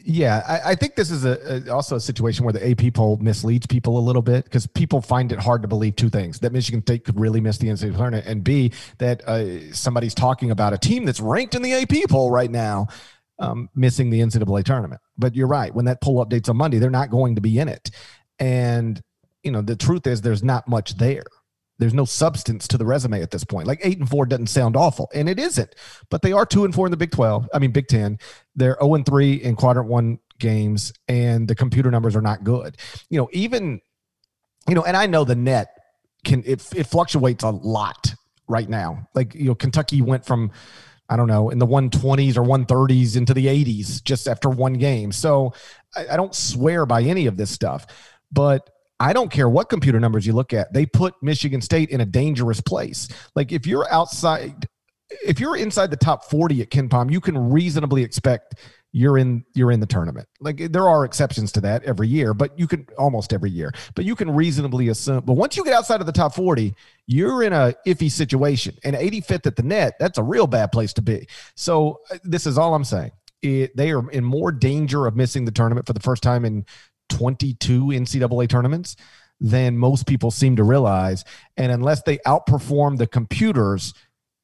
Yeah, I, I, think this is a, a, also a situation where the AP poll misleads people a little bit because people find it hard to believe two things: that Michigan State could really miss the NCAA tournament, and B, that uh, somebody's talking about a team that's ranked in the AP poll right now um, missing the NCAA tournament. But you're right; when that poll updates on Monday, they're not going to be in it, and you know the truth is there's not much there. There's no substance to the resume at this point. Like eight and four doesn't sound awful, and it isn't. But they are two and four in the Big Twelve. I mean, Big Ten. They're zero and three in quadrant one games, and the computer numbers are not good. You know, even you know, and I know the net can it, it fluctuates a lot right now. Like you know, Kentucky went from I don't know in the 120s or 130s into the 80s just after one game. So I, I don't swear by any of this stuff, but I don't care what computer numbers you look at. They put Michigan State in a dangerous place. Like if you're outside, if you're inside the top 40 at KenPom, you can reasonably expect you're in you're in the tournament. Like there are exceptions to that every year, but you can almost every year. But you can reasonably assume. But once you get outside of the top 40, you're in a iffy situation. And 85th at the net, that's a real bad place to be. So uh, this is all I'm saying. It, they are in more danger of missing the tournament for the first time in 22 NCAA tournaments than most people seem to realize. And unless they outperform the computers,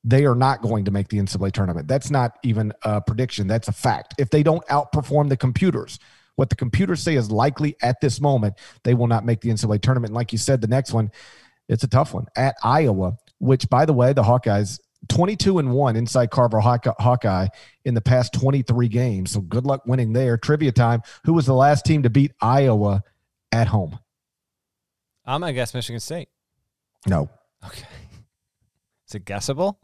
they are not going to make the NCAA tournament. That's not even a prediction. That's a fact. If they don't outperform the computers, what the computers say is likely at this moment, they will not make the NCAA tournament. And like you said, the next one, it's a tough one at Iowa, which, by the way, the Hawkeyes 22 and 1 inside Carver Hawkeye in the past 23 games. So good luck winning there. Trivia time. Who was the last team to beat Iowa at home? I'm going to guess Michigan State. No. Okay. [LAUGHS] Is it guessable?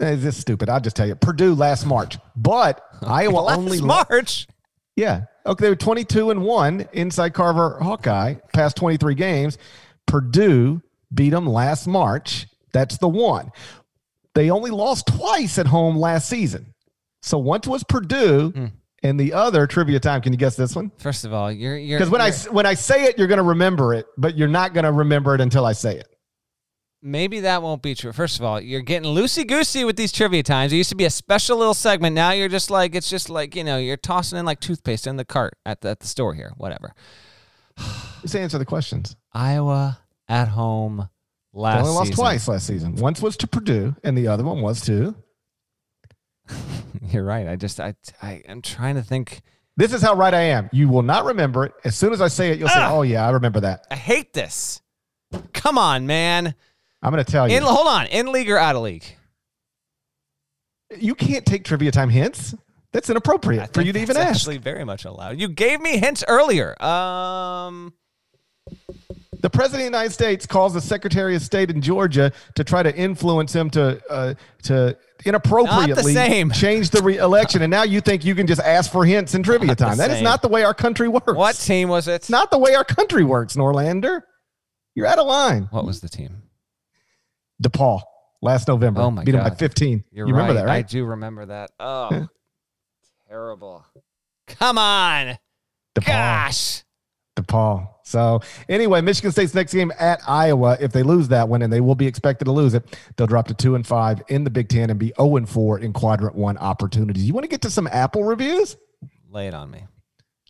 Eh, is this stupid. I'll just tell you. Purdue last March, but [LAUGHS] Iowa last only March. Yeah. Okay. They were 22 and 1 inside Carver Hawkeye past 23 games. Purdue beat them last March. That's the one. They only lost twice at home last season. So once was Purdue, mm. and the other trivia time. Can you guess this one? First of all, you're you're because when you're, I when I say it, you're going to remember it, but you're not going to remember it until I say it. Maybe that won't be true. First of all, you're getting loosey goosey with these trivia times. It used to be a special little segment. Now you're just like it's just like you know you're tossing in like toothpaste in the cart at the, at the store here. Whatever. [SIGHS] Just answer the questions. Iowa at home last. They only lost season. twice last season. Once was to Purdue, and the other one was to. [LAUGHS] You're right. I just I I am trying to think. This is how right I am. You will not remember it. As soon as I say it, you'll say, "Oh yeah, I remember that." I hate this. Come on, man. I'm going to tell you. In, hold on. In league or out of league? You can't take trivia time hints. That's inappropriate for you to even ask. Actually, very much allowed. You gave me hints earlier. Um, the president of the United States calls the Secretary of State in Georgia to try to influence him to uh, to inappropriately change the re- election, and now you think you can just ask for hints in trivia not time. That same. is not the way our country works. What team was it? It's not the way our country works, Norlander. You're out of line. What was the team? DePaul last November. Oh my beat god, him by 15. You're you remember right. that, right? I do remember that. Oh, terrible. Come on, DePaul. gosh. DePaul. So anyway, Michigan State's next game at Iowa. If they lose that one, and they will be expected to lose it, they'll drop to two and five in the Big Ten and be zero oh and four in quadrant one opportunities. You want to get to some Apple reviews? Lay it on me.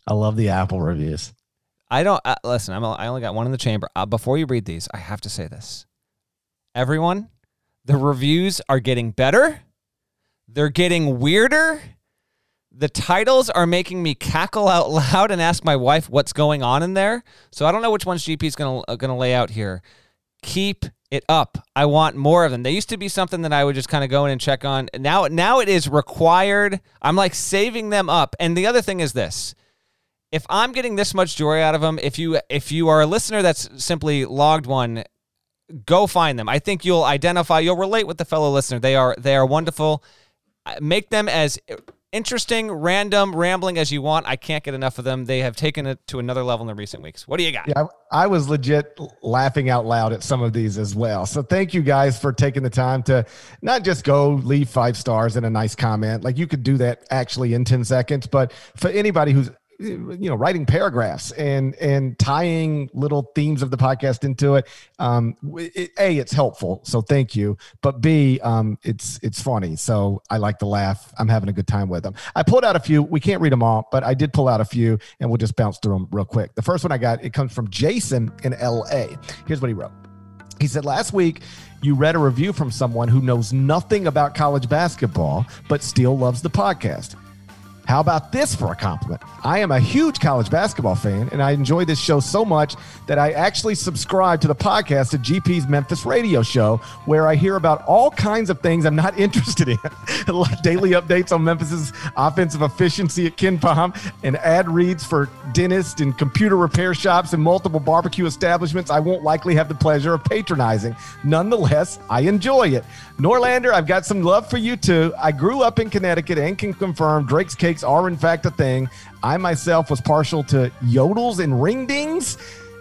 I love the Apple reviews. I don't uh, listen. I'm. A, I only got one in the chamber. Uh, before you read these, I have to say this. Everyone, the reviews are getting better. They're getting weirder the titles are making me cackle out loud and ask my wife what's going on in there. So I don't know which ones GP is going to uh, going to lay out here. Keep it up. I want more of them. They used to be something that I would just kind of go in and check on. Now now it is required. I'm like saving them up. And the other thing is this. If I'm getting this much joy out of them, if you if you are a listener that's simply logged one, go find them. I think you'll identify, you'll relate with the fellow listener. They are they are wonderful. Make them as interesting, random, rambling as you want. I can't get enough of them. They have taken it to another level in the recent weeks. What do you got? Yeah, I was legit laughing out loud at some of these as well. So thank you guys for taking the time to not just go leave five stars and a nice comment. Like you could do that actually in 10 seconds, but for anybody who's you know writing paragraphs and and tying little themes of the podcast into it. Um it, a it's helpful so thank you. But b um it's it's funny so i like to laugh. I'm having a good time with them i pulled out a few we can't read them all but i did pull out a few and we'll just bounce through them real quick. The first one i got it comes from jason in la here's what he wrote. He said last week you read a review from someone who knows nothing about college basketball but still loves the podcast how about this for a compliment? I am a huge college basketball fan, and I enjoy this show so much that I actually subscribe to the podcast at GP's Memphis radio show, where I hear about all kinds of things I'm not [LAUGHS] interested in. Daily updates on Memphis's offensive efficiency at KenPom, and ad reads for dentists and computer repair shops and multiple barbecue establishments I won't likely have the pleasure of patronizing. Nonetheless, I enjoy it. Norlander, I've got some love for you too. I grew up in Connecticut and can confirm Drake's Cake are, in fact, a thing. I myself was partial to yodels and ringdings.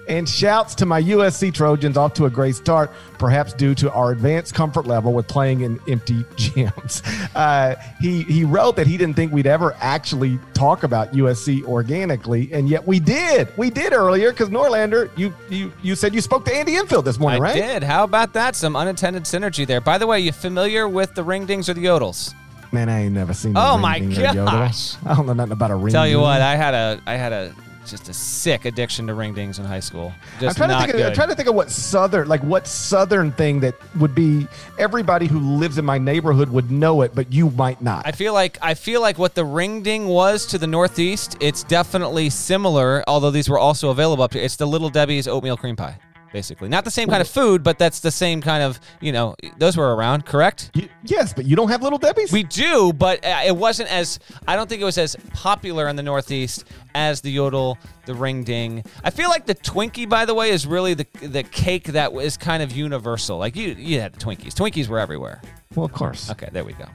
And shouts to my USC Trojans off to a great start, perhaps due to our advanced comfort level with playing in empty [LAUGHS] gyms. Uh, he he wrote that he didn't think we'd ever actually talk about USC organically, and yet we did. We did earlier because Norlander, you you you said you spoke to Andy Enfield this morning, I right? I did. How about that? Some unintended synergy there. By the way, you familiar with the ringdings or the yodels? Man, I ain't never seen. Oh my gosh! I don't know nothing about a ring. Ding. Tell you what, I had a, I had a just a sick addiction to ring dings in high school. Just I'm trying to think. Of, I'm trying to think of what southern, like what southern thing that would be. Everybody who lives in my neighborhood would know it, but you might not. I feel like I feel like what the ring ding was to the northeast. It's definitely similar, although these were also available up here. It's the Little Debbie's oatmeal cream pie basically. Not the same kind of food, but that's the same kind of, you know, those were around, correct? You, yes, but you don't have Little Debbie's? We do, but uh, it wasn't as, I don't think it was as popular in the Northeast as the Yodel, the Ring Ding. I feel like the Twinkie, by the way, is really the the cake that is kind of universal. Like you, you had Twinkies. Twinkies were everywhere. Well, of course. Okay, there we go.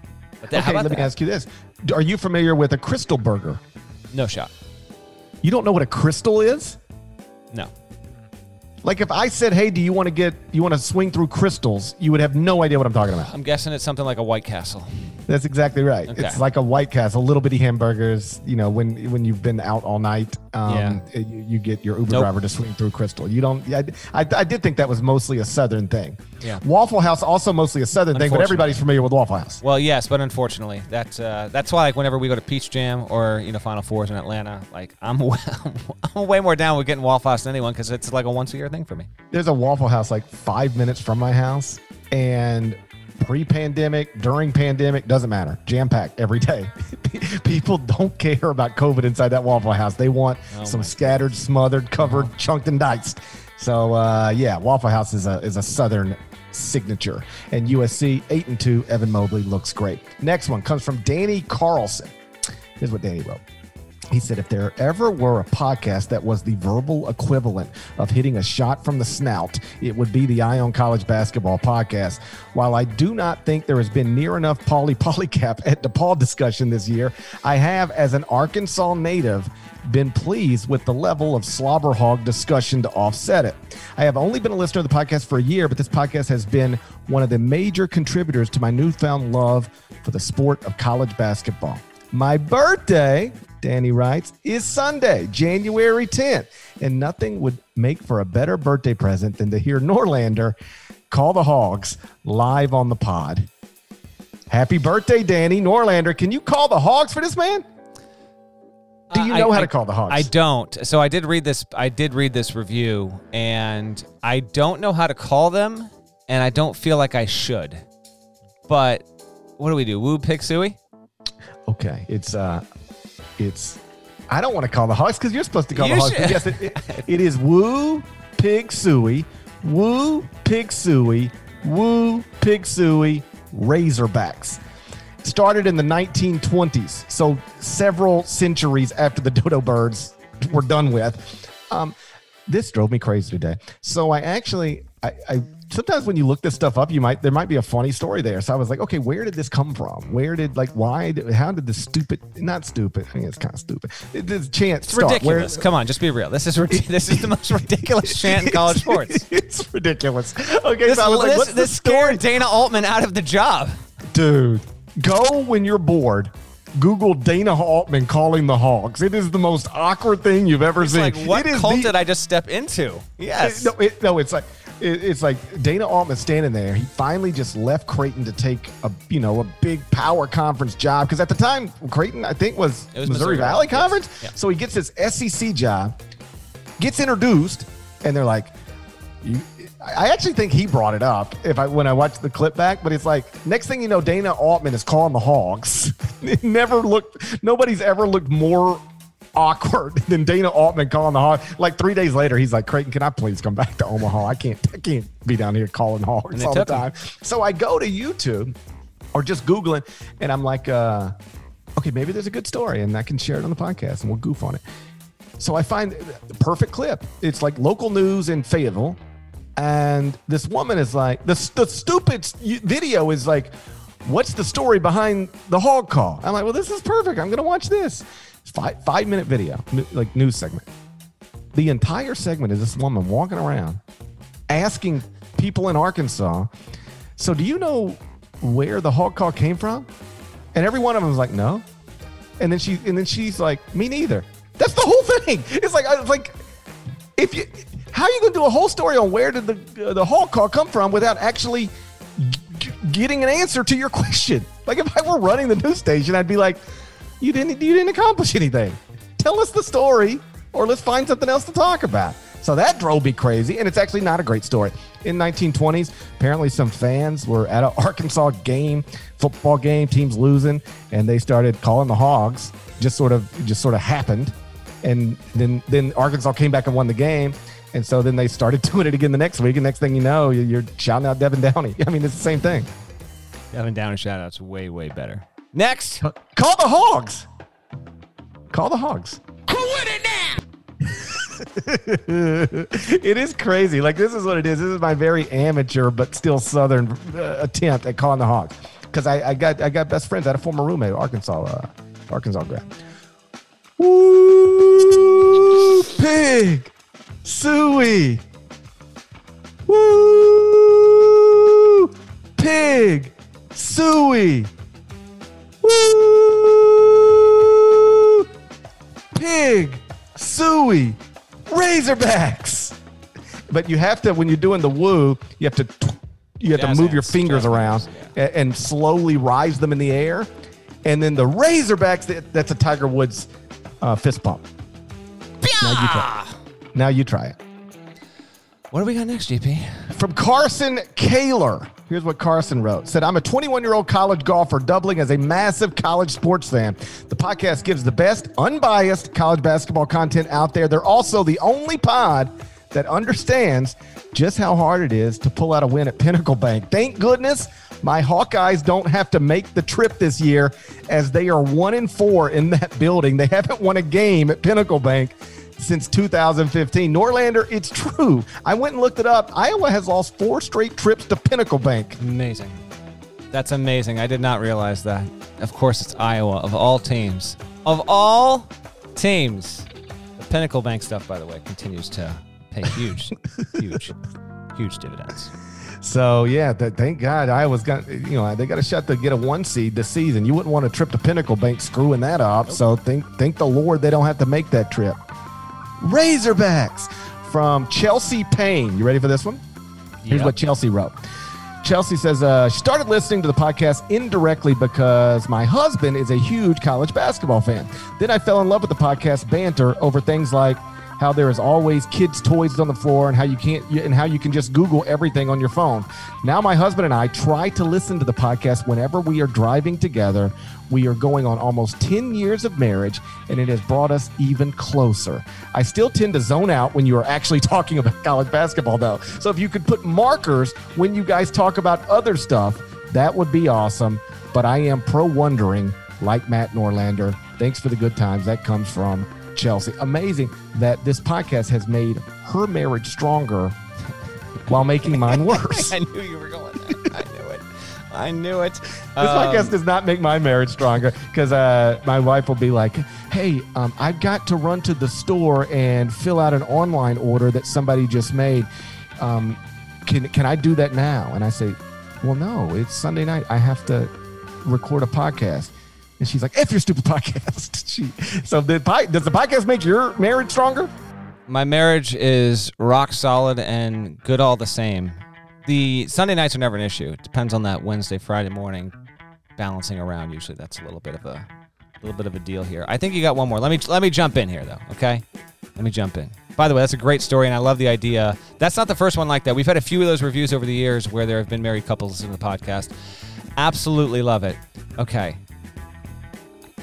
But okay, let that? me ask you this: Are you familiar with a Krystal Burger? No shot. You don't know what a Krystal is? No. Like if I said, "Hey, do you want to get you want to swing through Krystals?" You would have no idea what I'm talking about. I'm guessing it's something like a White Castle. That's exactly right. Okay. It's like a White Castle, little bitty hamburgers. You know, when when you've been out all night, um, yeah. you, you, get your Uber nope. driver to swing through Krystal. You don't. I, I, I, did think that was mostly a Southern thing. Yeah. Waffle House also mostly a Southern thing, but everybody's familiar with Waffle House. Well, yes, but unfortunately, that's uh, that's why like whenever we go to Peach Jam or you know Final Fours in Atlanta, like I'm [LAUGHS] I'm way more down with getting Waffle House than anyone because it's like a once a year thing for me. There's a Waffle House like five minutes from my house, and pre-pandemic, during pandemic, doesn't matter. Jam packed every day. [LAUGHS] People don't care about COVID inside that Waffle House. They want oh some scattered, smothered, covered, oh. chunked, and diced. So uh, yeah, Waffle House is a is a southern signature. And USC eight and two. Evan Mobley looks great. Next one comes from Danny Carlson. Here's what Danny wrote. He said, if there ever were a podcast that was the verbal equivalent of hitting a shot from the snout, it would be the Eye on College Basketball podcast. While I do not think there has been near enough Paulie [LAUGHS] Polycap at DePaul discussion this year, I have, as an Arkansas native, been pleased with the level of slobber hog discussion to offset it. I have only been a listener of the podcast for a year, but this podcast has been one of the major contributors to my newfound love for the sport of college basketball. My birthday Danny writes, is Sunday, January 10th. And nothing would make for a better birthday present than to hear Norlander call the Hogs live on the pod. Happy birthday, Danny Norlander. Can you call the Hogs for this man? Do you know I- how to call the Hogs? I don't. So I did read this. I did read this review, and I don't know how to call them, and I don't feel like I should. But what do we do? Woo Pig Sooie? Okay, it's uh, it's. I don't want to call the Hogs because you're supposed to call You the Hogs. but. Yes, it, it, it is Woo Pig Sooie, Woo Pig Sooie, Woo Pig Sooie, Razorbacks. Started in the 1920s, so several centuries after the dodo birds were done with. Um, this drove me crazy today. So I actually, I, I sometimes when you look this stuff up, you might there might be a funny story there. So I was like, okay, where did this come from? Where did like why? Did, how did this stupid? Not stupid. I think it's kind of stupid. This chance It's ridiculous. Come on, just be real. This is this is the most ridiculous chant in college [LAUGHS] sports. it's ridiculous. Okay, This, so I was like, this, what's the this scared Dana Altman out of the job. dude? Go when you're bored. Google Dana Altman calling the Hawks. It is the most awkward thing you've ever It's seen. like, what cult the- did I just step into? Yes. It- no, it, no, it's like it, it's like Dana Altman standing there. He finally just left Creighton to take a you know a big power conference job because at the time Creighton I think was, It was Missouri, Missouri Valley. Conference. Yeah. So he gets his SEC job, gets introduced, and they're like, you, I actually think he brought it up if I when I watched the clip back, but it's like next thing you know, Dana Altman is calling the Hogs. [LAUGHS] it never looked nobody's ever looked more awkward [LAUGHS] than Dana Altman calling the Hogs. Like three days later, he's like, Creighton, can I please come back to Omaha? I can't I can't be down here calling Hogs And all the took him. time. So I go to YouTube or just Googling and I'm like, uh, okay, maybe there's a good story and I can share it on the podcast and we'll goof on it. So I find the perfect clip. It's like local news in Fayetteville. And this woman is like, the, the stupid video is like, what's the story behind the hog call? I'm like, well, this is perfect. I'm going to watch this. Five, five minute video, like news segment. The entire segment is this woman walking around asking people in Arkansas, so do you know where the hog call came from? And every one of them was like, no. And then she and then she's like, me neither. That's the whole thing. It's like like, if you, how are you going to do a whole story on where did the uh, the hog call come from without actually g- getting an answer to your [LAUGHS] question? Like if I were running the news station, I'd be like, you didn't you didn't accomplish anything. Tell us the story, or let's find something else to talk about. So that drove me crazy, and it's actually not a great story. In 1920s, apparently some fans were at an [LAUGHS] Arkansas game, football game, teams losing, and they started calling the Hogs. Just sort of, just sort of happened, and then then Arkansas came back and won the game, and so then they started [LAUGHS] doing it again the next week, and next thing you know, you- you're shouting out Devin Downey. [LAUGHS] I mean, it's the same thing. Devin Downey shout outs way, way better. Next. Call the Hogs. Call the Hogs. Whoa, it now! it is crazy. Like this is what it is. This is my very amateur but still southern uh, attempt at calling the Hogs because I, I got I got best friends. I had a former roommate, Arkansas, uh, Arkansas grad. Woo pig, sooie. Woo pig, sooie. Woo pig, sooie, Razorbacks. But you have to when you're doing the woo, you have to you have to Jazz move your fingers around fingers, a- and, slowly rise them in the air. And then the Razorbacks, that's a Tiger Woods uh, fist pump. Now you try. Now you try it. What do we got next, GP? From Carson Kaler. Here's what Carson wrote. Said, I'm a 21 year old college golfer doubling as a massive college sports fan. The podcast gives the best, unbiased college basketball content out there. They're also the only pod that understands just how hard it is to pull out a win at Pinnacle Bank. Thank goodness my Hawkeyes don't have to make the trip this year as they are one and four in that building. They haven't won a game at Pinnacle Bank since 2015. Norlander, it's true. I went and looked it up. Iowa has lost four straight trips to Pinnacle Bank. Amazing. That's amazing. I did not realize that. Of course, it's Iowa of all teams. Of all teams. The Pinnacle Bank stuff, by the way, continues to pay huge, [LAUGHS] huge, huge dividends. So yeah, th- thank God I was got you know they got a shot to get a one seed this season. You wouldn't want a trip to Pinnacle Bank screwing that up. Nope. So thank thank the Lord they don't have to make that trip. Razorbacks from Chelsea Payne. You ready for this one? Here's yep. what Chelsea wrote. Chelsea says uh, she started listening to the podcast indirectly because my husband is a huge college basketball fan. Then I fell in love with the podcast banter over things like how there is always kids' toys on the floor and how you can't and how you can just Google everything on your phone. Now my husband and I try to listen to the podcast whenever we are driving together. We are going on almost 10 years of marriage, and it has brought us even closer. I still tend to zone out when you are actually [LAUGHS] talking about college basketball, though. So if you could put markers when you guys talk about other stuff, that would be awesome. But I am pro wondering, like Matt Norlander. Thanks for the good times. That comes from Chelsea. Amazing that this podcast has made her marriage stronger [LAUGHS] while making mine [LAUGHS] worse. I knew you were going there. I knew it. I knew it. This um, podcast does not make my marriage stronger because uh, my wife will be like, "Hey, um, I've got to run to the store and fill out an online order that somebody just made. Um, can can I do that now?" And I say, "Well, no. It's Sunday night. I have to record a podcast." And she's like, "F your stupid [LAUGHS] podcast." [LAUGHS] she, so the, does the podcast make your marriage stronger? My marriage is rock solid and good all the same. The Sunday nights are never an issue. It depends on that Wednesday, Friday morning balancing around. Usually, that's a little bit of a, little bit of a deal here. I think you got one more. Let me let me jump in here though. Okay, let me jump in. By the way, that's a great story, and I love the idea. That's not the first one like that. We've had a few of those reviews over the years where there have been married couples in the podcast. Absolutely love it. Okay,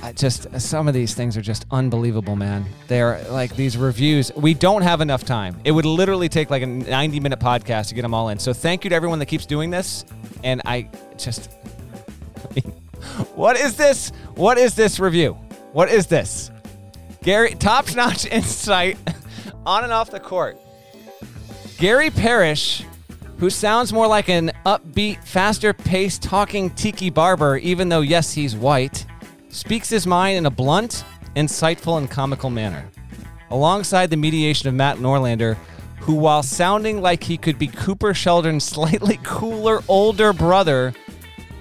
I just some of these things are just unbelievable, man. They're like these reviews. We don't have enough time. It would literally take like a 90 minute podcast to get them all in. So thank you to everyone that keeps doing this. And I just, [LAUGHS] what is this? What is this review? What is this? Gary, top notch [LAUGHS] insight [LAUGHS] on and off the court. Gary Parrish, who sounds more like an upbeat, faster paced talking tiki barber, even though, yes, he's white speaks his mind in a blunt, insightful, and comical manner. Alongside the mediation of Matt Norlander, who, while sounding like he could be Cooper Sheldon's [LAUGHS] slightly cooler older brother,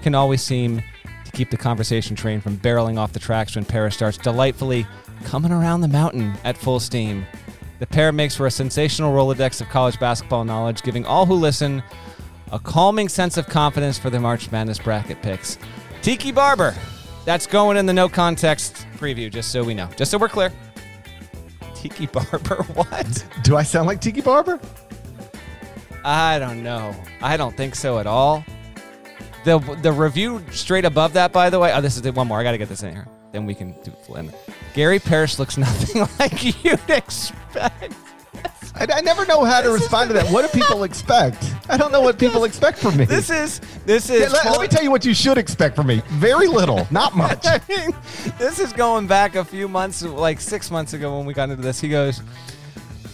can always seem to keep the conversation train from barreling off the tracks when Parrish starts delightfully coming around the mountain at full steam. The pair makes for a sensational Rolodex of college basketball knowledge, giving all who listen a calming sense of confidence for their March Madness bracket picks. Tiki Barber that's going in the no context preview, just so we know. Just so we're clear. Tiki Barber, [LAUGHS] what? Do I sound like Tiki Barber? I don't know. I don't think so at all. The the review straight above that, by the way. Oh, this is the one more. I got to get this in here. Then we can do it. Gary Parrish looks [LAUGHS] nothing like you'd expect. I, I never know how to respond to that. What do people expect? I don't know what [LAUGHS] people expect from me. This is this is. Yeah, let, let, me tell you what you should expect from me. Very little, not much. [LAUGHS] I mean, this is going back a few months, like six months ago when we got into this. He goes.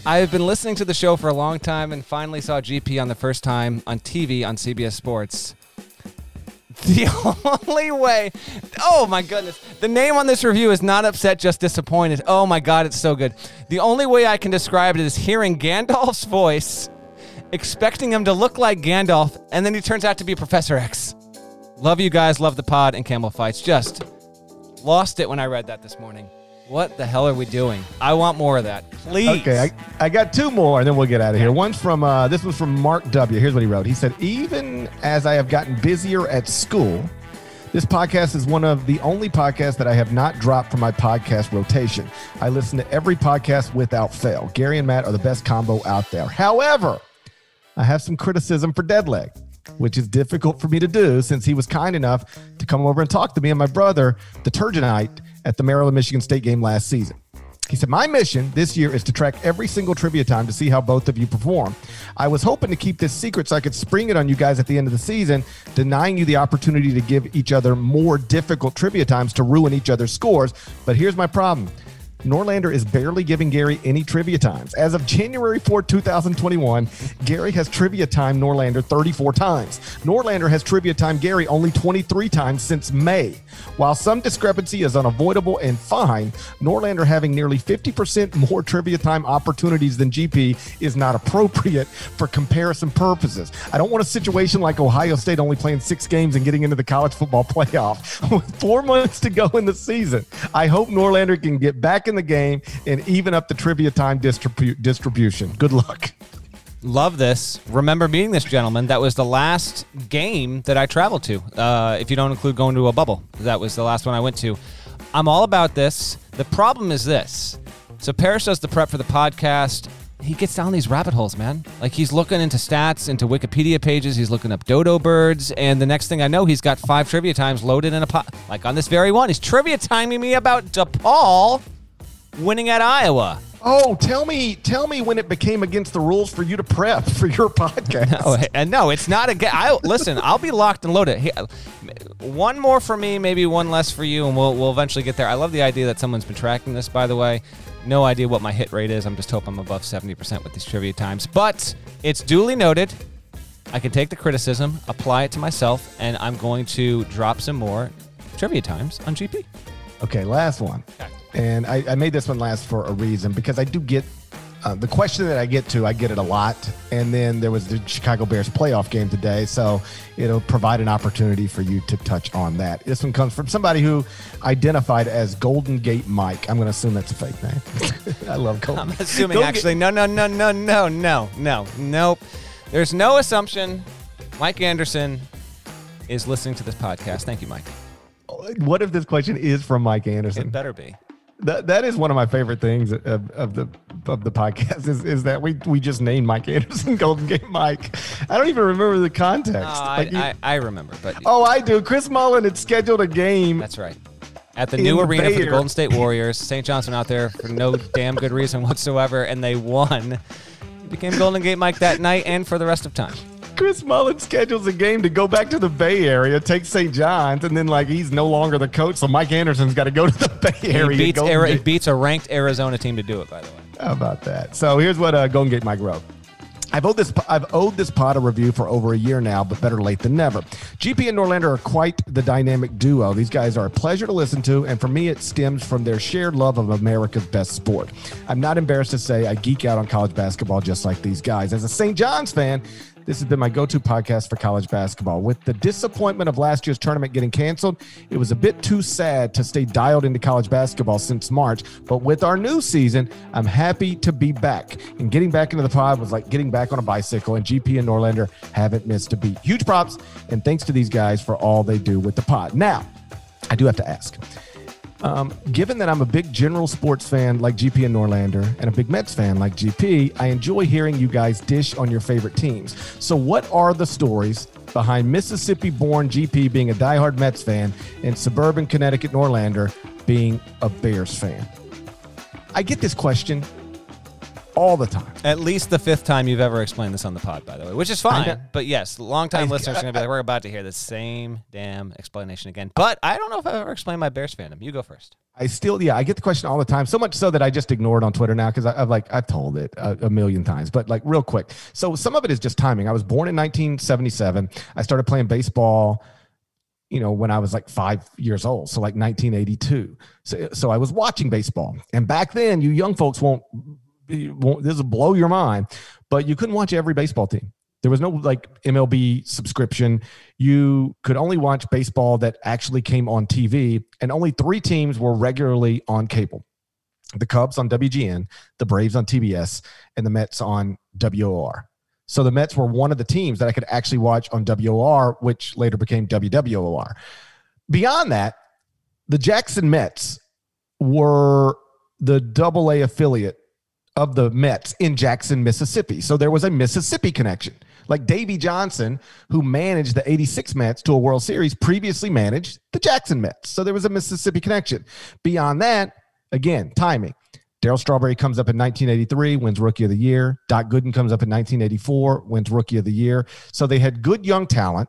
I've been listening to the show for a long time and finally saw GP on the first time on TV on CBS Sports. [LAUGHS] The only way. Oh my goodness. The name on this review is not upset, just disappointed. Oh my God, it's so good. The only way I can describe it is hearing Gandalf's voice, expecting him to look like Gandalf, and then he turns out to be Professor X. Love you guys, love the pod and camel fights. Just lost it when I read that this morning. What the hell are we doing? I want more of that, please. Okay, I, I got two more, and then we'll get out of here. One's from uh, this was from Mark W. Here's what he wrote. He said, "Even as I have gotten busier at school, this podcast is one of the only podcasts that I have not dropped from my podcast rotation. I listen to every podcast without fail. Gary and Matt are the best combo out there. However, I have some criticism for Deadleg." Which is difficult for me to do since he was kind enough to come over and talk to me and my brother, the Turgeonite, at the Maryland Michigan State game last season. He said, My mission this year is to track every single trivia time to see how both of you perform. I was hoping to keep this secret so I could spring it on you guys at the end of the season, denying you the opportunity to give each other more difficult trivia times to ruin each other's scores. But here's my problem Norlander is barely giving Gary any trivia times. As of January 4, 2021, Gary has trivia time Norlander 34 times. Norlander has trivia time Gary only 23 times since May. While some discrepancy is unavoidable and fine, Norlander having nearly 50% more trivia time opportunities than GP is not appropriate for comparison purposes. I don't want a situation like Ohio State only playing six games and getting into the college football [LAUGHS] playoff with four months to go in the season. I hope Norlander can get back in the game and even up the trivia time distribu- distribution. Good luck. Love this. Remember meeting this gentleman. That was the last game that I traveled to. Uh, if you don't include going to a bubble, that was the last one I went to. I'm all about this. The problem is this. So Parrish does the prep for the podcast. He gets down these rabbit holes, man. Like he's looking into stats, into Wikipedia pages. He's looking up dodo birds, and the next thing I know, he's got five trivia times loaded in a pot. Like on this very one, he's trivia timing me about DePaul winning at Iowa. Oh, tell me, tell me when it became against the rules for you to prep for your [LAUGHS] podcast. No, eh, and no, it's not a. I listen. I'll be locked and loaded. One more for me, maybe one less for you, and we'll we'll eventually get there. I love the idea that someone's been tracking this. By the way, no idea what my hit rate is. I'm just hoping I'm above seventy percent with these trivia times. But it's duly noted. I can take the criticism, apply it to myself, and I'm going to drop some more trivia times on GP. Okay, last one. Okay and I, I, made this one last for a reason because I do get uh, the question that I get to, I get it a lot. And then there was the Chicago Bears playoff game today, so it'll provide an opportunity for you to touch on that. This one comes from somebody who identified as Golden Gate Mike. I'm going to assume that's a fake name. [LAUGHS] I love Golden. I'm assuming Golden actually. No, no, no, no, no, no, no, nope. There's no assumption. Mike Anderson is listening to this podcast. Thank you, Mike. What if this question is from Mike Anderson? It better be that that is one of my favorite things of, of the of the podcast is, is that we we just named Mike Anderson [LAUGHS] Golden Gate Mike. I don't even remember the context. Oh, like I, I, I, remember, but oh, I do. Chris Mullin had scheduled a game. That's right. At the new arena Bayer. for the Golden State Warriors, St. Johnson out there for no damn good reason whatsoever, and they won. Became Golden Gate Mike that night and for the rest of time. Chris Mullin schedules a game to go back to the Bay Area, take St. John's, and then like he's no longer the coach, so Mike Anderson's got to go to the [LAUGHS] Bay Area. He beats, Ari- he beats a ranked Arizona team to do it. By the way, how about that? So here's what uh, Golden Gate Mike wrote. I've owed this I've owed this pod a review for over a year now, but better late than never. GP and Norlander are quite the dynamic duo. These guys are a pleasure to listen to, and for me, it stems from their shared love of America's best sport. I'm not embarrassed to say I geek out on college basketball just like these guys. As a St. John's fan, this has been my go to podcast for college basketball. With the disappointment of last year's tournament getting canceled, it was a bit too sad to stay dialed into college basketball since March. But with our new season, I'm happy to be back. And getting back into the pod was like getting back on a bicycle, and GP and Norlander haven't missed a beat. Huge props, and thanks to these guys for all they do with the pod. Now, I do have to ask um, given that I'm a big general sports fan like GP and Norlander and a big Mets fan like GP, I enjoy hearing you guys dish on your favorite teams. So, what are the stories behind Mississippi born GP being a diehard Mets fan and suburban Connecticut Norlander being a Bears fan? I get this question all the time. At least the fifth time you've ever explained this on the pod, by the way, which is fine. But yes, long-time listeners are going to be like, we're about to hear the same damn explanation again. But I don't know if I've ever explained my Bears fandom. You go first. I still, yeah, I get the question all the time. So much so that I just ignore it on Twitter now because I've like I've told it a, a, million times. But like real quick, so some of it is just timing. I was born in 1977. I started playing baseball you know, when I was like five years old. So like 1982. So, so I was watching baseball. And back then, you young folks won't this will blow your mind, but you couldn't watch every baseball team. There was no like MLB subscription. You could only watch baseball that actually came on TV, and only three teams were regularly on cable the Cubs on WGN, the Braves on TBS, and the Mets on WOR. So the Mets were one of the teams that I could actually watch on WOR, which later became WWOR. Beyond that, the Jackson Mets were the double A affiliate of the Mets in Jackson, Mississippi. So there was a Mississippi connection. Like Davey Johnson, who managed the 86 Mets to a World Series, previously managed the Jackson Mets. So there was a Mississippi connection. Beyond that, again, timing. Darryl Strawberry comes up in 1983, wins Rookie of the Year. Doc Gooden comes up in 1984, wins Rookie of the Year. So they had good young talent.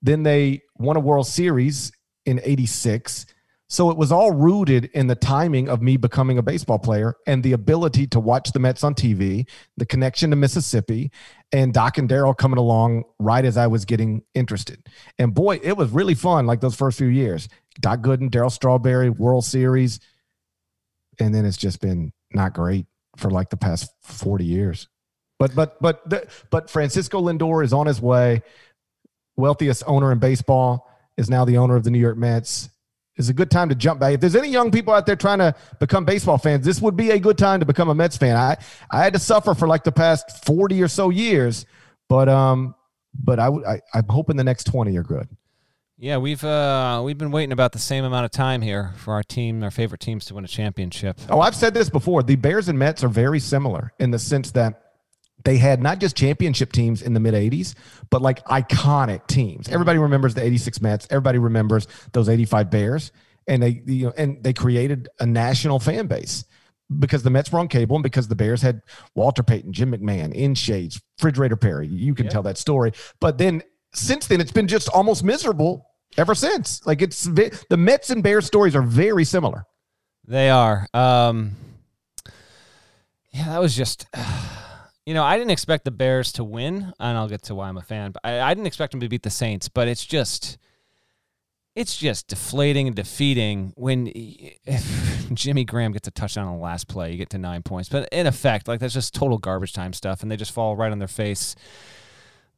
Then they won a World Series in 86. So it was all rooted in the timing of me becoming a baseball player and the ability to watch the Mets on TV, the connection to Mississippi, and Doc and Darryl coming along right as I was getting interested. And boy, it was really fun like those first few years. Doc Gooden, Darryl Strawberry, World Series. And then it's just been not great for like the past 40 years. But but but the, but Francisco Lindor is on his way. Wealthiest owner in baseball is now the owner of the New York Mets is a good time to jump back. If there's any young people out there trying to become baseball fans, this would be a good time to become a Mets fan. I I had to suffer for like the past 40 or so years, but um but I, I I'm hoping the next 20 are good. Yeah, we've uh, we've been waiting about the same amount of time here for our team, our favorite teams, to win a championship. Oh, I've said this before. The Bears and Mets are very similar in the sense that they had not just championship teams in the mid 80s, but like iconic teams. Everybody remembers the 86 Mets. Everybody remembers those 85 Bears. And they, you know, and they created a national fan base because the Mets were on cable and because the Bears had Walter Payton, Jim McMahon, in shades, Refrigerator Perry. You can tell that story. But then since then, it's been just almost miserable ever since. Like it's the Mets and Bears stories are very similar. They are. Um, yeah, that was just. [SIGHS] Uh, you know, I didn't expect the Bears to win, and I'll get to why I'm a fan. But I, I didn't expect them to beat the Saints. But it's just, it's just deflating and defeating when [LAUGHS] Jimmy Graham gets a touchdown on the last play. You get to nine points, but in effect, like that's just total garbage time stuff, and they just fall right on their face.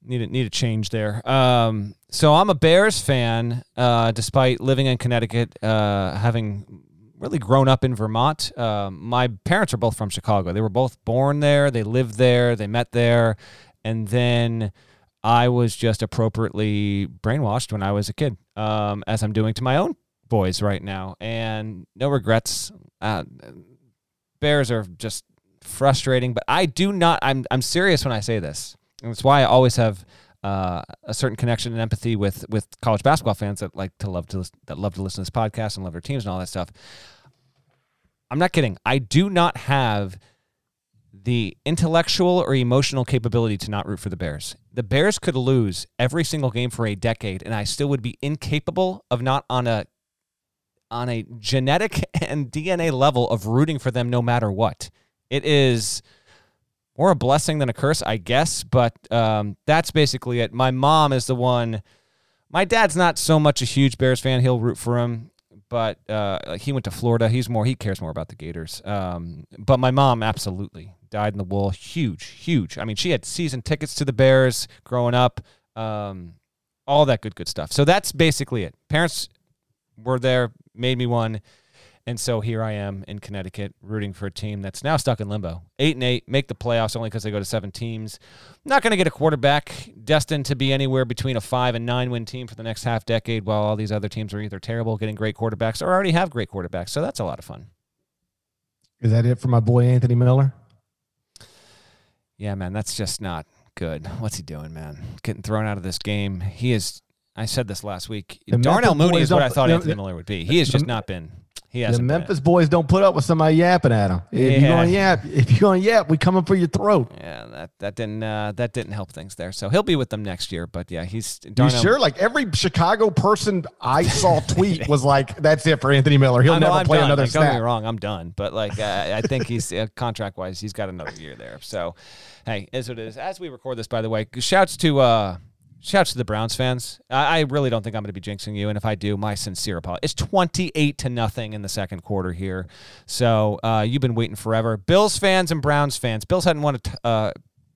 Need a, need a change there. Um, so I'm a Bears fan, uh, despite living in Connecticut, uh, having really grown up in Vermont. Um, my parents are both from Chicago. They were both born there. They lived there. They met there, and then I was just appropriately brainwashed when I was a kid, um, as I'm doing to my own boys right now, and no regrets. Uh, Bears are just frustrating, but I do not. I'm I'm serious when I say this. And that's why I always have uh, a certain connection and empathy with with college basketball fans that like to love to that love to listen to this podcast and love their teams and all that stuff. I'm not kidding. I do not have the intellectual or emotional capability to not root for the Bears. The Bears could lose every single game for a decade, and I still would be incapable of not on a on a genetic [LAUGHS] and DNA level of rooting for them no matter what. It is more a blessing than a curse, I guess. But um, that's basically it. My mom is the one. My dad's not so much a huge Bears fan. He'll root for him, but uh, he went to Florida. He's more. He cares more about the Gators. Um, but my mom absolutely dyed in the wool. Huge, huge. I mean, she had season tickets to the Bears growing up. Um, all that good, good stuff. So that's basically it. Parents were there, made me one. And so here I am in Connecticut rooting for a team that's now stuck in limbo. Eight and eight, make the playoffs only because they go to seven teams. Not going to get a quarterback destined to be anywhere between a five and nine win team for the next half decade while all these other teams are either terrible getting great quarterbacks or already have great quarterbacks. So that's a lot of fun. Is that it for my boy Anthony Miller? Yeah, man, that's just not good. What's he doing, man? Getting thrown out of this game. He is. I said this last week. The Darnell Mooney is what I thought Anthony Miller would be. He has just not been he the Memphis boys don't put up with somebody yapping at them. If yeah. you're going to yap, if you're going to yap, we coming for your throat. Yeah, that that didn't uh, that didn't help things there. So he'll be with them next year. But yeah, he's. You sure? Like every Chicago person I saw [LAUGHS] tweet was like, "That's it for Anthony Miller. He'll never play done. another like, snap." Don't get me wrong, I'm done. But like, uh, I think he's uh, contract wise, he's got another year there. So, hey, what it is. As we record this, by the way, shouts to. Shouts to the Browns fans. I, I really don't think I'm going to be jinxing you, and if I do, my sincere apology. It's 28 to nothing in the second quarter here, so uh, you've been waiting forever. Bills fans and Browns fans. Bills hadn't won a t- uh,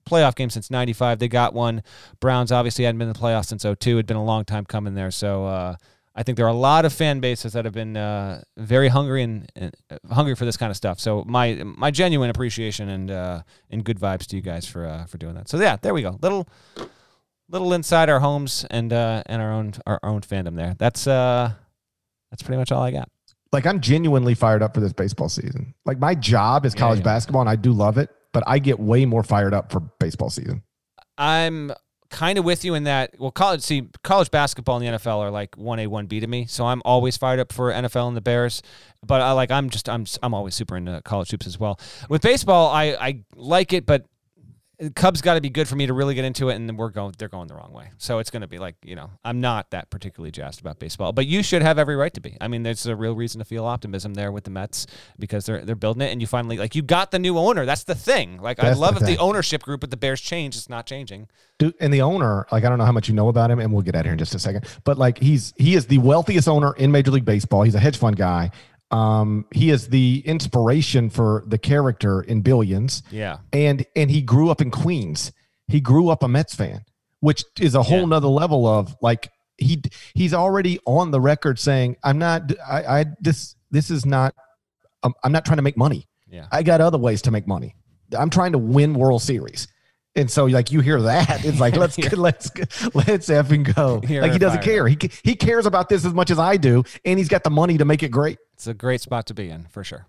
playoff game since 95. They got one. Browns obviously hadn't been in the playoffs since 02. It'd been a long time coming there. So uh, I think there are a lot of fan bases that have been uh, very hungry and, and uh, hungry for this kind of stuff. So my my genuine appreciation and uh, and good vibes to you guys for uh, for doing that. So yeah, there we go. Little little inside our homes and uh, and our own our own fandom there. That's uh that's pretty much all I got. Like I'm genuinely fired up for this baseball season. Like my job is college yeah, yeah. basketball and I do love it, but I get way more fired up for baseball season. I'm kind of with you in that. Well, college see college basketball and the NFL are like one A one B to me, so I'm always fired up for NFL and the Bears. But I like I'm just I'm I'm always super into college hoops as well. With baseball, I I like it, but Cubs got to be good for me to really get into it, and then we're going. They're going the wrong way, so it's going to be like you know I'm not that particularly jazzed about baseball, but you should have every right to be. I mean, there's a real reason to feel optimism there with the Mets because they're they're building it, and you finally like you got the new owner. That's the thing. Like I love the if the ownership group with the Bears change. It's not changing. Dude, and the owner, like I don't know how much you know about him, and we'll get out here in just a second. But like he's he is the wealthiest owner in Major League Baseball. He's a hedge fund guy. Um, he is the inspiration for the character in Billions. Yeah. and and he grew up in Queens. He grew up a Mets fan, which is a whole Yeah. nother level of like he he's already on the record saying, "I'm not. I, I this this is not. I'm, I'm not trying to make money. Yeah. I got other ways to make money. I'm trying to win World Series." And so, like you hear that, it's like let's [LAUGHS] let's let's effing go. [LAUGHS] Like he doesn't care. He he cares about this as much as I do, and he's got the money to make it great. It's a great spot to be in for sure.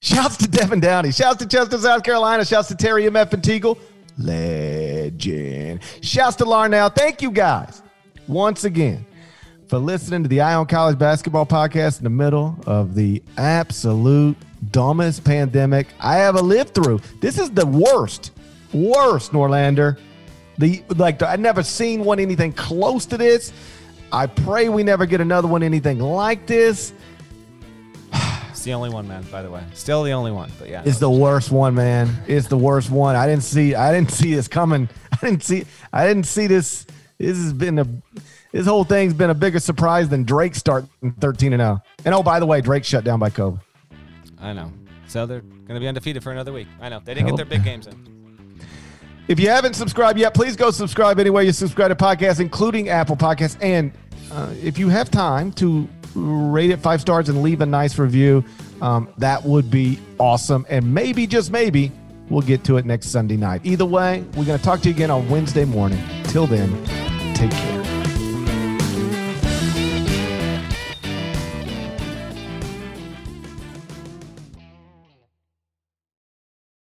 Shouts to Devin Downey. Shouts to Chester, South Carolina. Shouts to Terry M.F. and Teagle. Legend. Shouts to Larnell. Thank you guys once again for listening to the Eye on College Basketball Podcast in the middle of the absolute dumbest pandemic I ever lived through. This is the worst, worst, Norlander. The like I've never seen one anything close to this. I pray we never get another one anything like this. It's the only one, man. By the way, still the only one. But yeah, It's the worst one, man. It's the worst one. I didn't see. I didn't see this coming. [LAUGHS] I didn't see. I didn't see this. This has been a. This whole thing's been a bigger surprise than Drake starting thirteen and zero. And oh, by the way, Drake shut down by COVID. I know. So they're going to be undefeated for another week. I know they didn't get their big games in. If you haven't subscribed yet, please go subscribe anywhere you subscribe to podcasts, including Apple Podcasts. And uh, if you have time to rate it five stars and leave a nice review, um, that would be awesome. And maybe, just maybe, we'll get to it next Sunday night. Either way, we're going to talk to you again on Wednesday morning. Till then, take care.